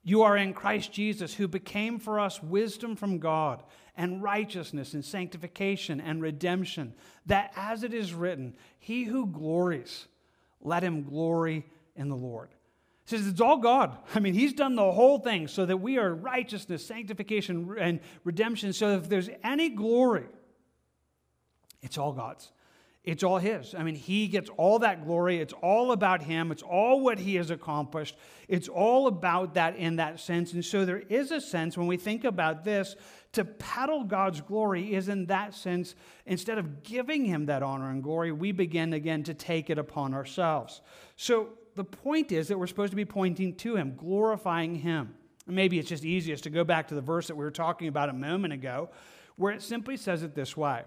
You are in Christ Jesus, who became for us wisdom from God and righteousness and sanctification and redemption, that as it is written, he who glories, let him glory in the Lord. Says it's all God. I mean, He's done the whole thing so that we are righteousness, sanctification, and redemption. So if there's any glory, it's all God's. It's all His. I mean, He gets all that glory. It's all about Him. It's all what He has accomplished. It's all about that in that sense. And so there is a sense when we think about this to peddle God's glory is in that sense, instead of giving Him that honor and glory, we begin again to take it upon ourselves. So the point is that we're supposed to be pointing to Him, glorifying Him. Maybe it's just easiest to go back to the verse that we were talking about a moment ago, where it simply says it this way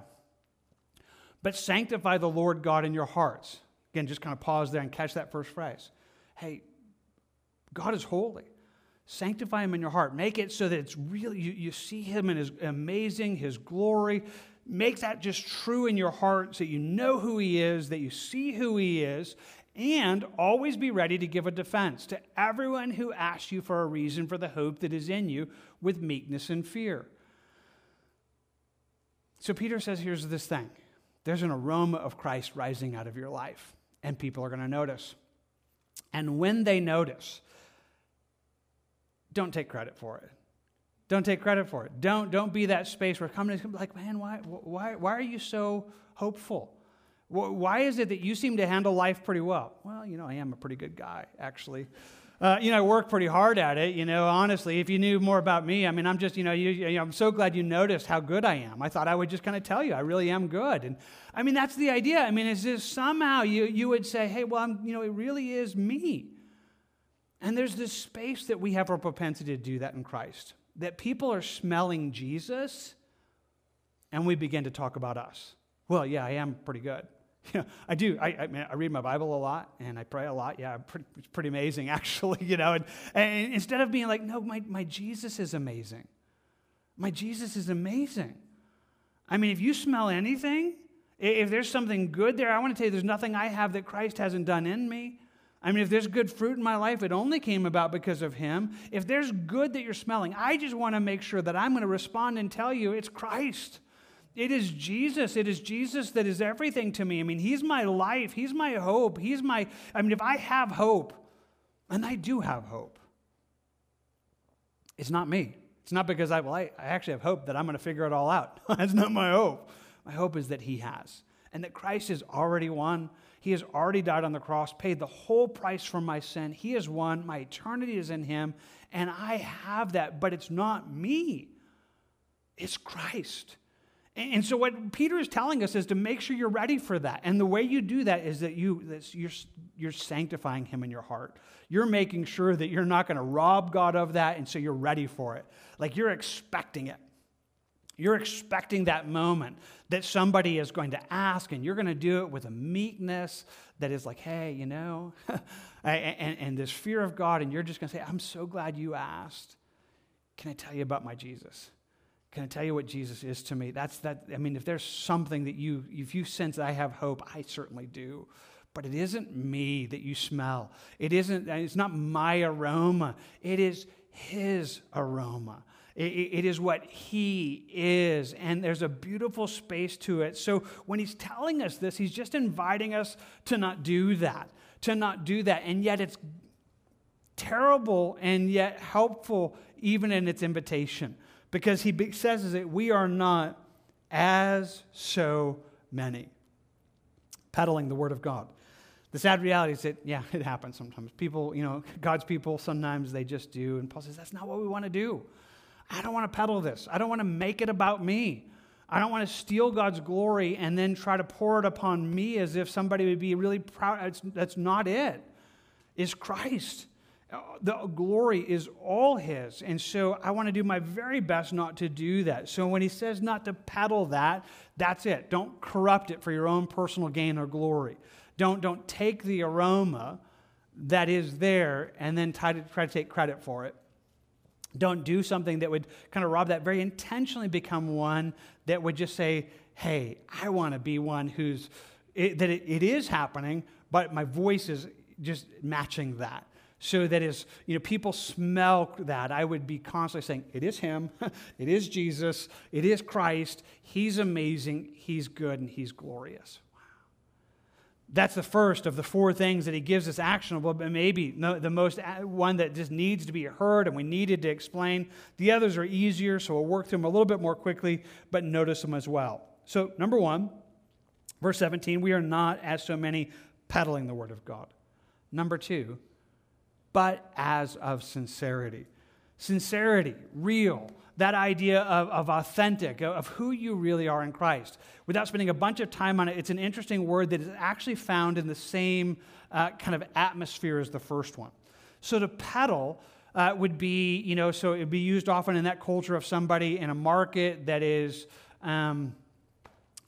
But sanctify the Lord God in your hearts. Again, just kind of pause there and catch that first phrase. Hey, God is holy. Sanctify him in your heart. Make it so that it's really, you, you see him in his amazing, his glory. Make that just true in your heart so you know who he is, that you see who he is, and always be ready to give a defense to everyone who asks you for a reason for the hope that is in you with meekness and fear. So Peter says here's this thing there's an aroma of Christ rising out of your life, and people are going to notice. And when they notice, don't take credit for it. Don't take credit for it. Don't, don't be that space where companies come like, man, why, why, why are you so hopeful? Why is it that you seem to handle life pretty well? Well, you know, I am a pretty good guy, actually. Uh, you know, I work pretty hard at it. You know, honestly, if you knew more about me, I mean, I'm just, you know, you, you know I'm so glad you noticed how good I am. I thought I would just kind of tell you I really am good. And I mean, that's the idea. I mean, is this somehow you you would say, hey, well, I'm, you know, it really is me. And there's this space that we have a propensity to do that in Christ. That people are smelling Jesus, and we begin to talk about us. Well, yeah, I am pretty good. Yeah, I do. I, I, mean, I, read my Bible a lot and I pray a lot. Yeah, pretty, it's pretty amazing, actually, you know. And, and instead of being like, no, my, my Jesus is amazing. My Jesus is amazing. I mean, if you smell anything, if there's something good there, I want to tell you there's nothing I have that Christ hasn't done in me. I mean, if there's good fruit in my life, it only came about because of Him. If there's good that you're smelling, I just want to make sure that I'm going to respond and tell you it's Christ. It is Jesus. It is Jesus that is everything to me. I mean, He's my life. He's my hope. He's my, I mean, if I have hope, and I do have hope, it's not me. It's not because I, well, I, I actually have hope that I'm going to figure it all out. That's not my hope. My hope is that He has, and that Christ has already won. He has already died on the cross, paid the whole price for my sin. He has won. My eternity is in Him, and I have that, but it's not me, it's Christ. And so, what Peter is telling us is to make sure you're ready for that. And the way you do that is that you, you're, you're sanctifying him in your heart. You're making sure that you're not going to rob God of that, and so you're ready for it. Like you're expecting it. You're expecting that moment that somebody is going to ask, and you're going to do it with a meekness that is like, hey, you know, and, and this fear of God, and you're just going to say, I'm so glad you asked. Can I tell you about my Jesus? Can I tell you what Jesus is to me? That's that. I mean, if there's something that you, if you sense I have hope, I certainly do. But it isn't me that you smell. It isn't. It's not my aroma. It is His aroma. It, it is what He is, and there's a beautiful space to it. So when He's telling us this, He's just inviting us to not do that, to not do that, and yet it's terrible and yet helpful even in its invitation because he says that we are not as so many. Peddling the word of God. The sad reality is that, yeah, it happens sometimes. People, you know, God's people, sometimes they just do. And Paul says, that's not what we want to do. I don't want to peddle this. I don't want to make it about me. I don't want to steal God's glory and then try to pour it upon me as if somebody would be really proud. that's not it. It's Christ the glory is all his. And so I want to do my very best not to do that. So when he says not to peddle that, that's it. Don't corrupt it for your own personal gain or glory. Don't, don't take the aroma that is there and then try to, try to take credit for it. Don't do something that would kind of rob that. Very intentionally become one that would just say, hey, I want to be one who's, it, that it, it is happening, but my voice is just matching that so that as you know people smell that. I would be constantly saying it is him. It is jesus. It is christ. He's amazing. He's good and he's glorious. Wow. that's the first of the four things that he gives us actionable but maybe the most uh, one that just needs to be heard and we needed to explain. The others are easier so we'll work through them a little bit more quickly but notice them as well. So number one verse 17 we are not as so many peddling the word of god. Number two but as of sincerity. Sincerity, real, that idea of, of authentic, of who you really are in Christ. Without spending a bunch of time on it, it's an interesting word that is actually found in the same uh, kind of atmosphere as the first one. So to peddle uh, would be, you know, so it would be used often in that culture of somebody in a market that is um,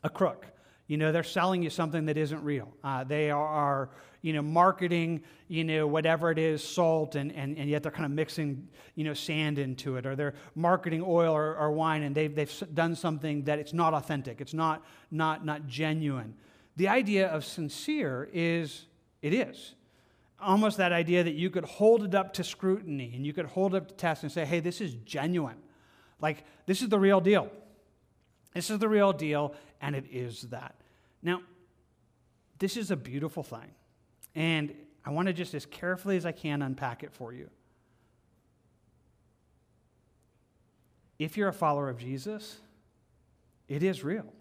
a crook. You know, they're selling you something that isn't real. Uh, they are, you know, marketing, you know, whatever it is, salt, and, and, and yet they're kind of mixing, you know, sand into it, or they're marketing oil or, or wine, and they've, they've done something that it's not authentic, it's not, not, not genuine. The idea of sincere is, it is. Almost that idea that you could hold it up to scrutiny and you could hold it up to test and say, hey, this is genuine. Like, this is the real deal. This is the real deal, and it is that. Now, this is a beautiful thing. And I want to just, as carefully as I can, unpack it for you. If you're a follower of Jesus, it is real.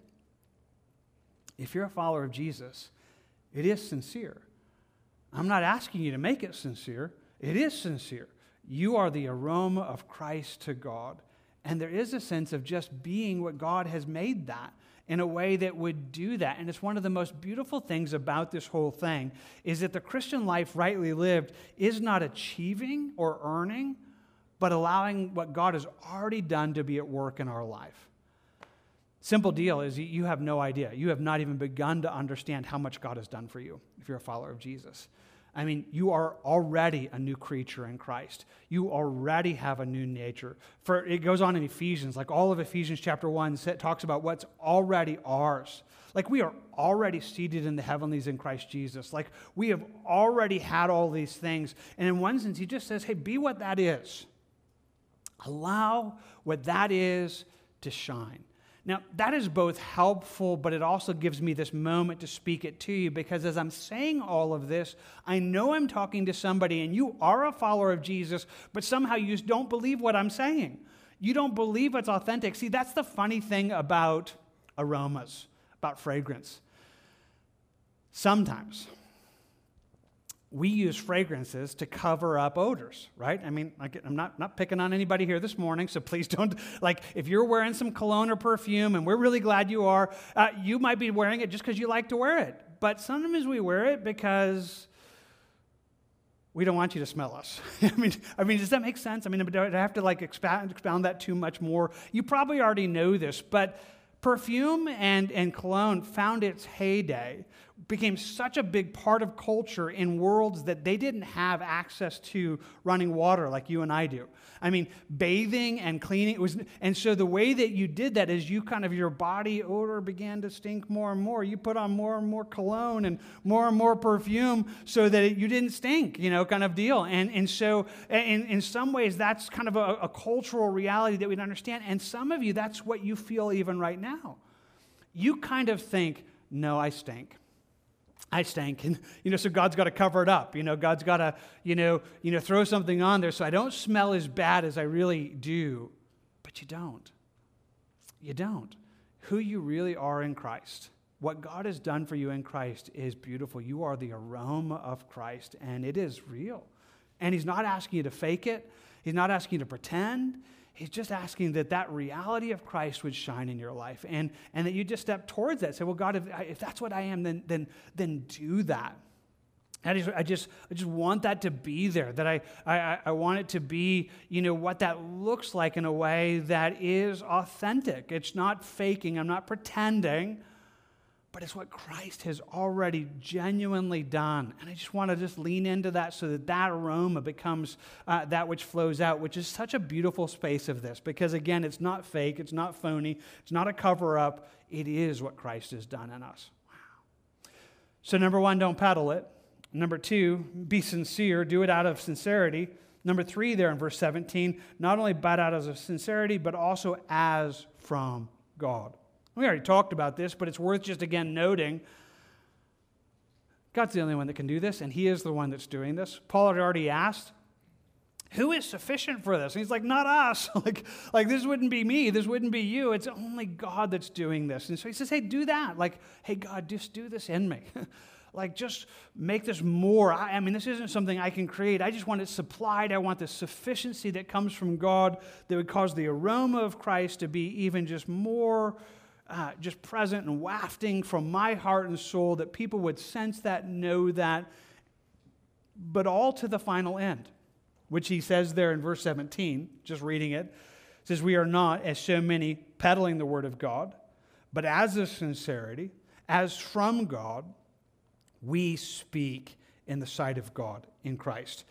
if you're a follower of Jesus, it is sincere. I'm not asking you to make it sincere, it is sincere. You are the aroma of Christ to God. And there is a sense of just being what God has made that in a way that would do that. And it's one of the most beautiful things about this whole thing is that the Christian life rightly lived is not achieving or earning, but allowing what God has already done to be at work in our life. Simple deal is you have no idea. You have not even begun to understand how much God has done for you if you're a follower of Jesus. I mean, you are already a new creature in Christ. You already have a new nature. For it goes on in Ephesians, like all of Ephesians chapter 1 talks about what's already ours. Like we are already seated in the heavenlies in Christ Jesus. Like we have already had all these things. And in one sense, he just says, hey, be what that is. Allow what that is to shine. Now, that is both helpful, but it also gives me this moment to speak it to you because as I'm saying all of this, I know I'm talking to somebody and you are a follower of Jesus, but somehow you don't believe what I'm saying. You don't believe it's authentic. See, that's the funny thing about aromas, about fragrance. Sometimes we use fragrances to cover up odors, right? I mean, I'm not, not picking on anybody here this morning, so please don't. Like, if you're wearing some cologne or perfume, and we're really glad you are, uh, you might be wearing it just because you like to wear it. But sometimes we wear it because we don't want you to smell us. I mean, I mean, does that make sense? I mean, do I have to like expound, expound that too much more? You probably already know this, but perfume and, and cologne found its heyday became such a big part of culture in worlds that they didn't have access to running water like you and I do. I mean, bathing and cleaning was, and so the way that you did that is you kind of your body odor began to stink more and more. You put on more and more cologne and more and more perfume so that it, you didn't stink, you know, kind of deal. And and so in in some ways that's kind of a, a cultural reality that we understand. And some of you, that's what you feel even right now. You kind of think, no, I stink. I stank. And, you know, so God's got to cover it up. You know, God's got to, you know, you know, throw something on there so I don't smell as bad as I really do. But you don't. You don't. Who you really are in Christ, what God has done for you in Christ is beautiful. You are the aroma of Christ, and it is real. And He's not asking you to fake it, He's not asking you to pretend. He's just asking that that reality of Christ would shine in your life and, and that you just step towards that. Say, well, God, if, if that's what I am, then, then, then do that. I just, I just, I just want that to be there, that I, I, I want it to be, you know, what that looks like in a way that is authentic. It's not faking, I'm not pretending but it's what Christ has already genuinely done. And I just want to just lean into that so that that aroma becomes uh, that which flows out, which is such a beautiful space of this. Because again, it's not fake, it's not phony, it's not a cover up. It is what Christ has done in us. Wow. So, number one, don't peddle it. Number two, be sincere, do it out of sincerity. Number three, there in verse 17, not only but out of sincerity, but also as from God. We already talked about this, but it's worth just again noting God's the only one that can do this, and He is the one that's doing this. Paul had already asked, who is sufficient for this? And he's like, not us. like, like this wouldn't be me. This wouldn't be you. It's only God that's doing this. And so he says, hey, do that. Like, hey, God, just do this in me. like, just make this more. I, I, mean, this isn't something I can create. I just want it supplied. I want the sufficiency that comes from God that would cause the aroma of Christ to be even just more uh, just present and wafting from my heart and soul, that people would sense that, know that, but all to the final end, which he says there in verse 17, just reading it, says, We are not, as so many, peddling the word of God, but as a sincerity, as from God, we speak in the sight of God in Christ.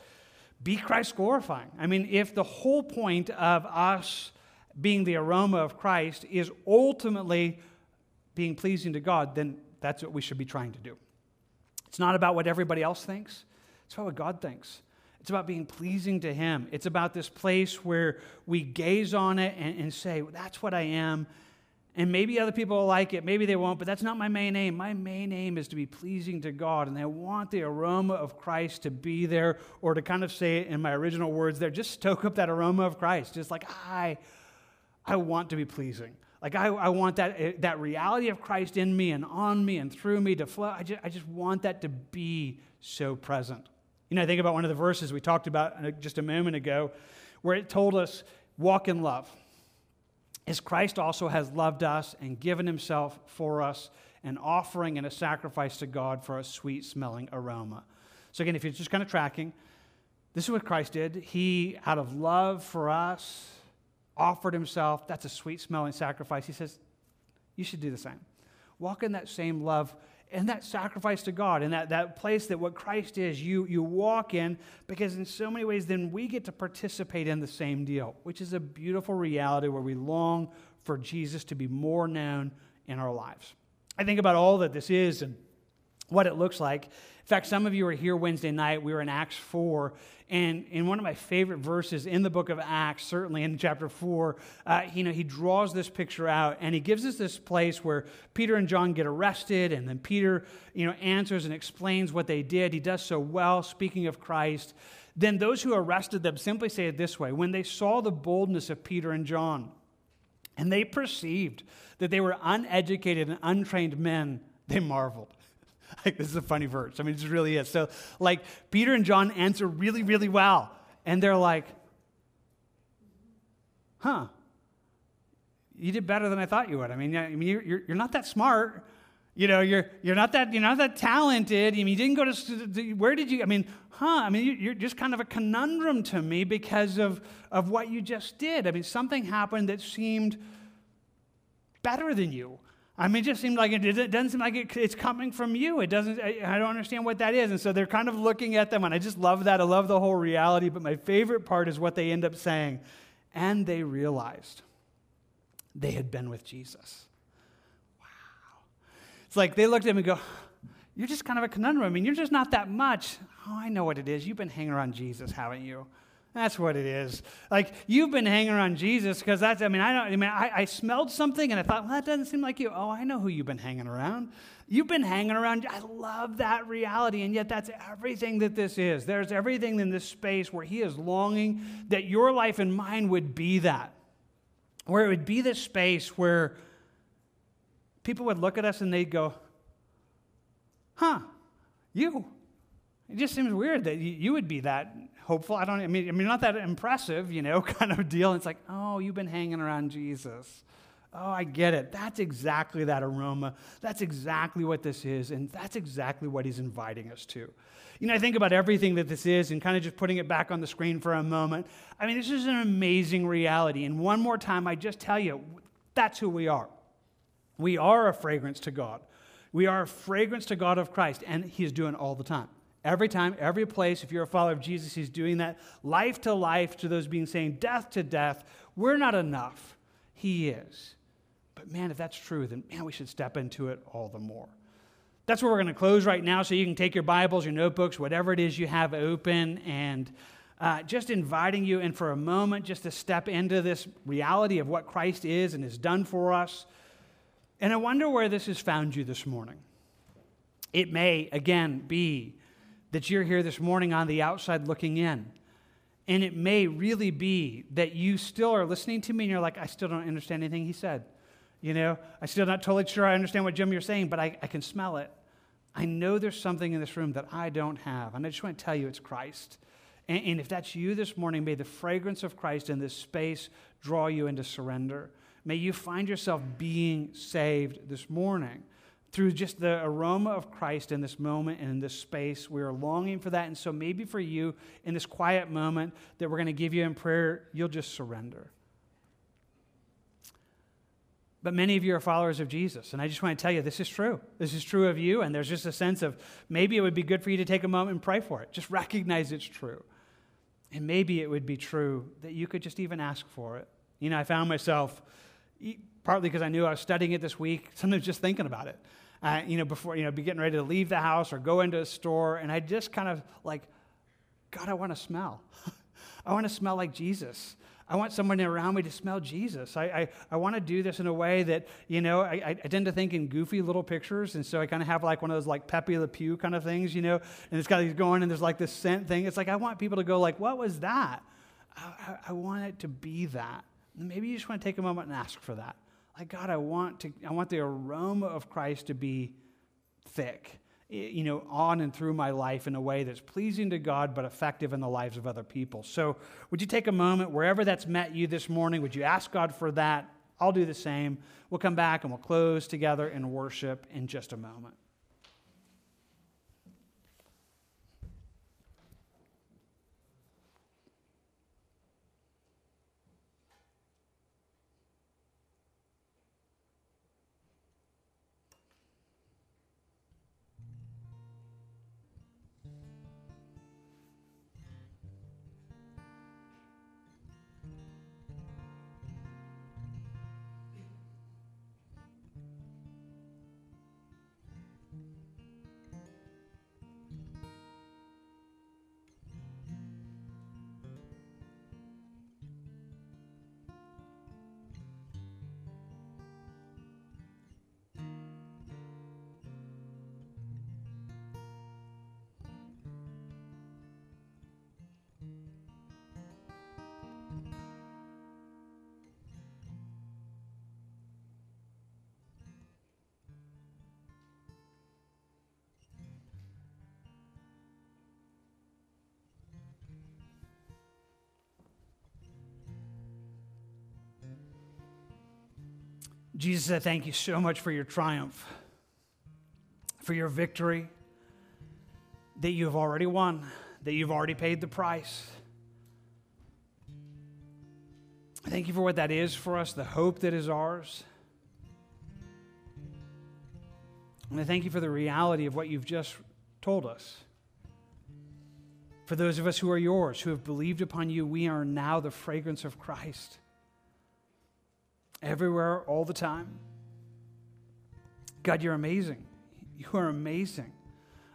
Be Christ glorifying. I mean, if the whole point of us being the aroma of Christ is ultimately being pleasing to God, then that's what we should be trying to do. It's not about what everybody else thinks, it's about what God thinks. It's about being pleasing to Him. It's about this place where we gaze on it and, and say, That's what I am. And maybe other people will like it, maybe they won't, but that's not my main aim. My main aim is to be pleasing to God, and I want the aroma of Christ to be there, or to kind of say it in my original words there, just stoke up that aroma of Christ. Just like, I I want to be pleasing. Like, I, I want that, eh, that reality of Christ in me and on me and through me to flow. I just, I just want that to be so present. You know, I think about one of the verses we talked about uh, just a moment ago where it told us, walk in love. As Christ also has loved us and given himself for us, an offering and a sacrifice to God for a sweet smelling aroma. So, again, if you're just kind of tracking, this is what Christ did. He, out of love for us, offered himself. That's a sweet smelling sacrifice. He says, You should do the same. Walk in that same love and that sacrifice to God, and that, that place that what Christ is, you, you walk in, because in so many ways, then we get to participate in the same deal, which is a beautiful reality where we long for Jesus to be more known in our lives. I think about all that this is and what it looks like. In fact, some of you were here Wednesday night. We were in Acts 4, and in one of my favorite verses in the book of Acts, certainly in chapter 4, uh, you know, he draws this picture out and he gives us this place where Peter and John get arrested, and then Peter, you know, answers and explains what they did. He does so well, speaking of Christ. Then those who arrested them simply say it this way when they saw the boldness of Peter and John, and they perceived that they were uneducated and untrained men, they marveled. Like, this is a funny verse. I mean, it really is. So, like, Peter and John answer really, really well. And they're like, huh, you did better than I thought you would. I mean, I mean you're, you're, you're not that smart. You know, you're, you're, not that, you're not that talented. I mean, you didn't go to, where did you, I mean, huh, I mean, you're just kind of a conundrum to me because of, of what you just did. I mean, something happened that seemed better than you. I mean, it just seemed like it, it doesn't seem like it, it's coming from you. It doesn't, I, I, don't understand what that is. And so they're kind of looking at them, and I just love that. I love the whole reality. But my favorite part is what they end up saying. And they realized they had been with Jesus. Wow. It's like they looked at him and go, You're just kind of a conundrum. I mean, you're just not that much. Oh, I know what it is. You've been hanging around Jesus, haven't you? That's what it is. Like you've been hanging around Jesus because that's. I mean, I don't. I mean, I, I, smelled something and I thought, well, that doesn't seem like you. Oh, I know who you've been hanging around. You've been hanging around. I love that reality, and yet that's everything that this is. There's everything in this space where He is longing that your life and mine would be that, where it would be this space where people would look at us and they'd go, "Huh, you." It just seems weird that you would be that hopeful. I don't. I mean, I mean, not that impressive, you know, kind of deal. It's like, oh, you've been hanging around Jesus. Oh, I get it. That's exactly that aroma. That's exactly what this is, and that's exactly what he's inviting us to. You know, I think about everything that this is and kind of just putting it back on the screen for a moment. I mean, this is an amazing reality. And one more time, I just tell you, that's who we are. We are a fragrance to God. We are a fragrance to God of Christ, and he's doing all the time. Every time, every place, if you're a follower of Jesus, he's doing that. Life to life, to those being saying death to death. We're not enough. He is. But man, if that's true, then man, we should step into it all the more. That's where we're going to close right now, so you can take your Bibles, your notebooks, whatever it is you have open, and uh, just inviting you in for a moment just to step into this reality of what Christ is and has done for us. And I wonder where this has found you this morning. It may, again, be that you're here this morning on the outside looking in. And it may really be that you still are listening to me and you're like, I still don't understand anything he said. You know, I'm still not totally sure I understand what Jim you're saying, but I, I can smell it. I know there's something in this room that I don't have. And I just want to tell you it's Christ. And, and if that's you this morning, may the fragrance of Christ in this space draw you into surrender. May you find yourself being saved this morning through just the aroma of Christ in this moment and in this space. We are longing for that. And so maybe for you, in this quiet moment that we're going to give you in prayer, you'll just surrender. But many of you are followers of Jesus. And I just want to tell you, this is true. This is true of you. And there's just a sense of maybe it would be good for you to take a moment and pray for it. Just recognize it's true. And maybe it would be true that you could just even ask for it. You know, I found myself, partly because I knew I was studying it this week, sometimes just thinking about it uh, you know, before, you know, be getting ready to leave the house or go into a store. And I just kind of like, God, I want to smell. I want to smell like Jesus. I want someone around me to smell Jesus. I, I, I want to do this in a way that, you know, I, I tend to think in goofy little pictures. And so I kind of have like one of those like Pepe Le Pew kind of things, you know, and it's got these going and there's like this scent thing. It's like I want people to go like, what was that? I, I want it to be that. maybe you just want to take a moment and ask for that. Like, God, I want, to, I want the aroma of Christ to be thick, you know, on and through my life in a way that's pleasing to God but effective in the lives of other people. So, would you take a moment, wherever that's met you this morning, would you ask God for that? I'll do the same. We'll come back and we'll close together in worship in just a moment. Jesus, I thank you so much for your triumph, for your victory that you have already won, that you've already paid the price. Thank you for what that is for us, the hope that is ours. And I thank you for the reality of what you've just told us. For those of us who are yours, who have believed upon you, we are now the fragrance of Christ everywhere, all the time. God, you're amazing. You are amazing.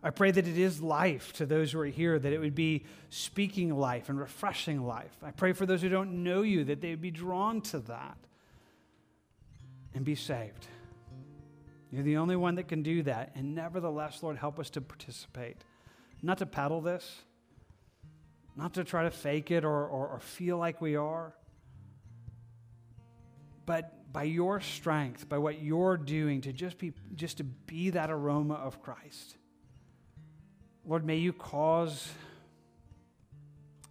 I pray that it is life to those who are here, that it would be speaking life and refreshing life. I pray for those who don't know you, that they would be drawn to that and be saved. You're the only one that can do that. And nevertheless, Lord, help us to participate. Not to paddle this, not to try to fake it or, or, or feel like we are, but by your strength, by what you're doing to just be just to be that aroma of Christ. Lord, may you cause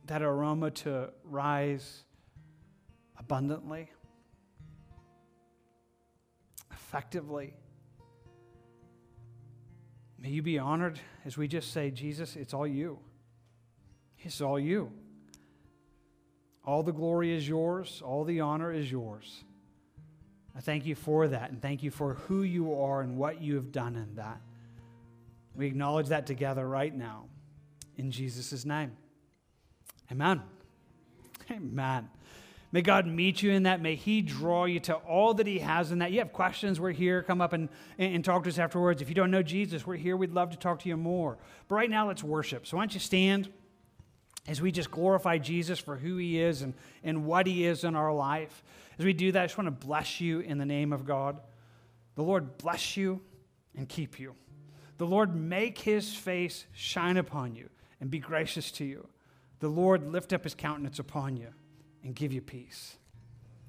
that aroma to rise abundantly, effectively. May you be honored as we just say, Jesus, it's all you. It's all you. All the glory is yours, all the honor is yours. I thank you for that and thank you for who you are and what you have done in that. We acknowledge that together right now in Jesus' name. Amen. Amen. May God meet you in that. May He draw you to all that He has in that. You have questions, we're here. Come up and, and talk to us afterwards. If you don't know Jesus, we're here. We'd love to talk to you more. But right now, let's worship. So why don't you stand as we just glorify Jesus for who He is and, and what He is in our life. As we do that, I just want to bless you in the name of God. The Lord bless you and keep you. The Lord make his face shine upon you and be gracious to you. The Lord lift up his countenance upon you and give you peace.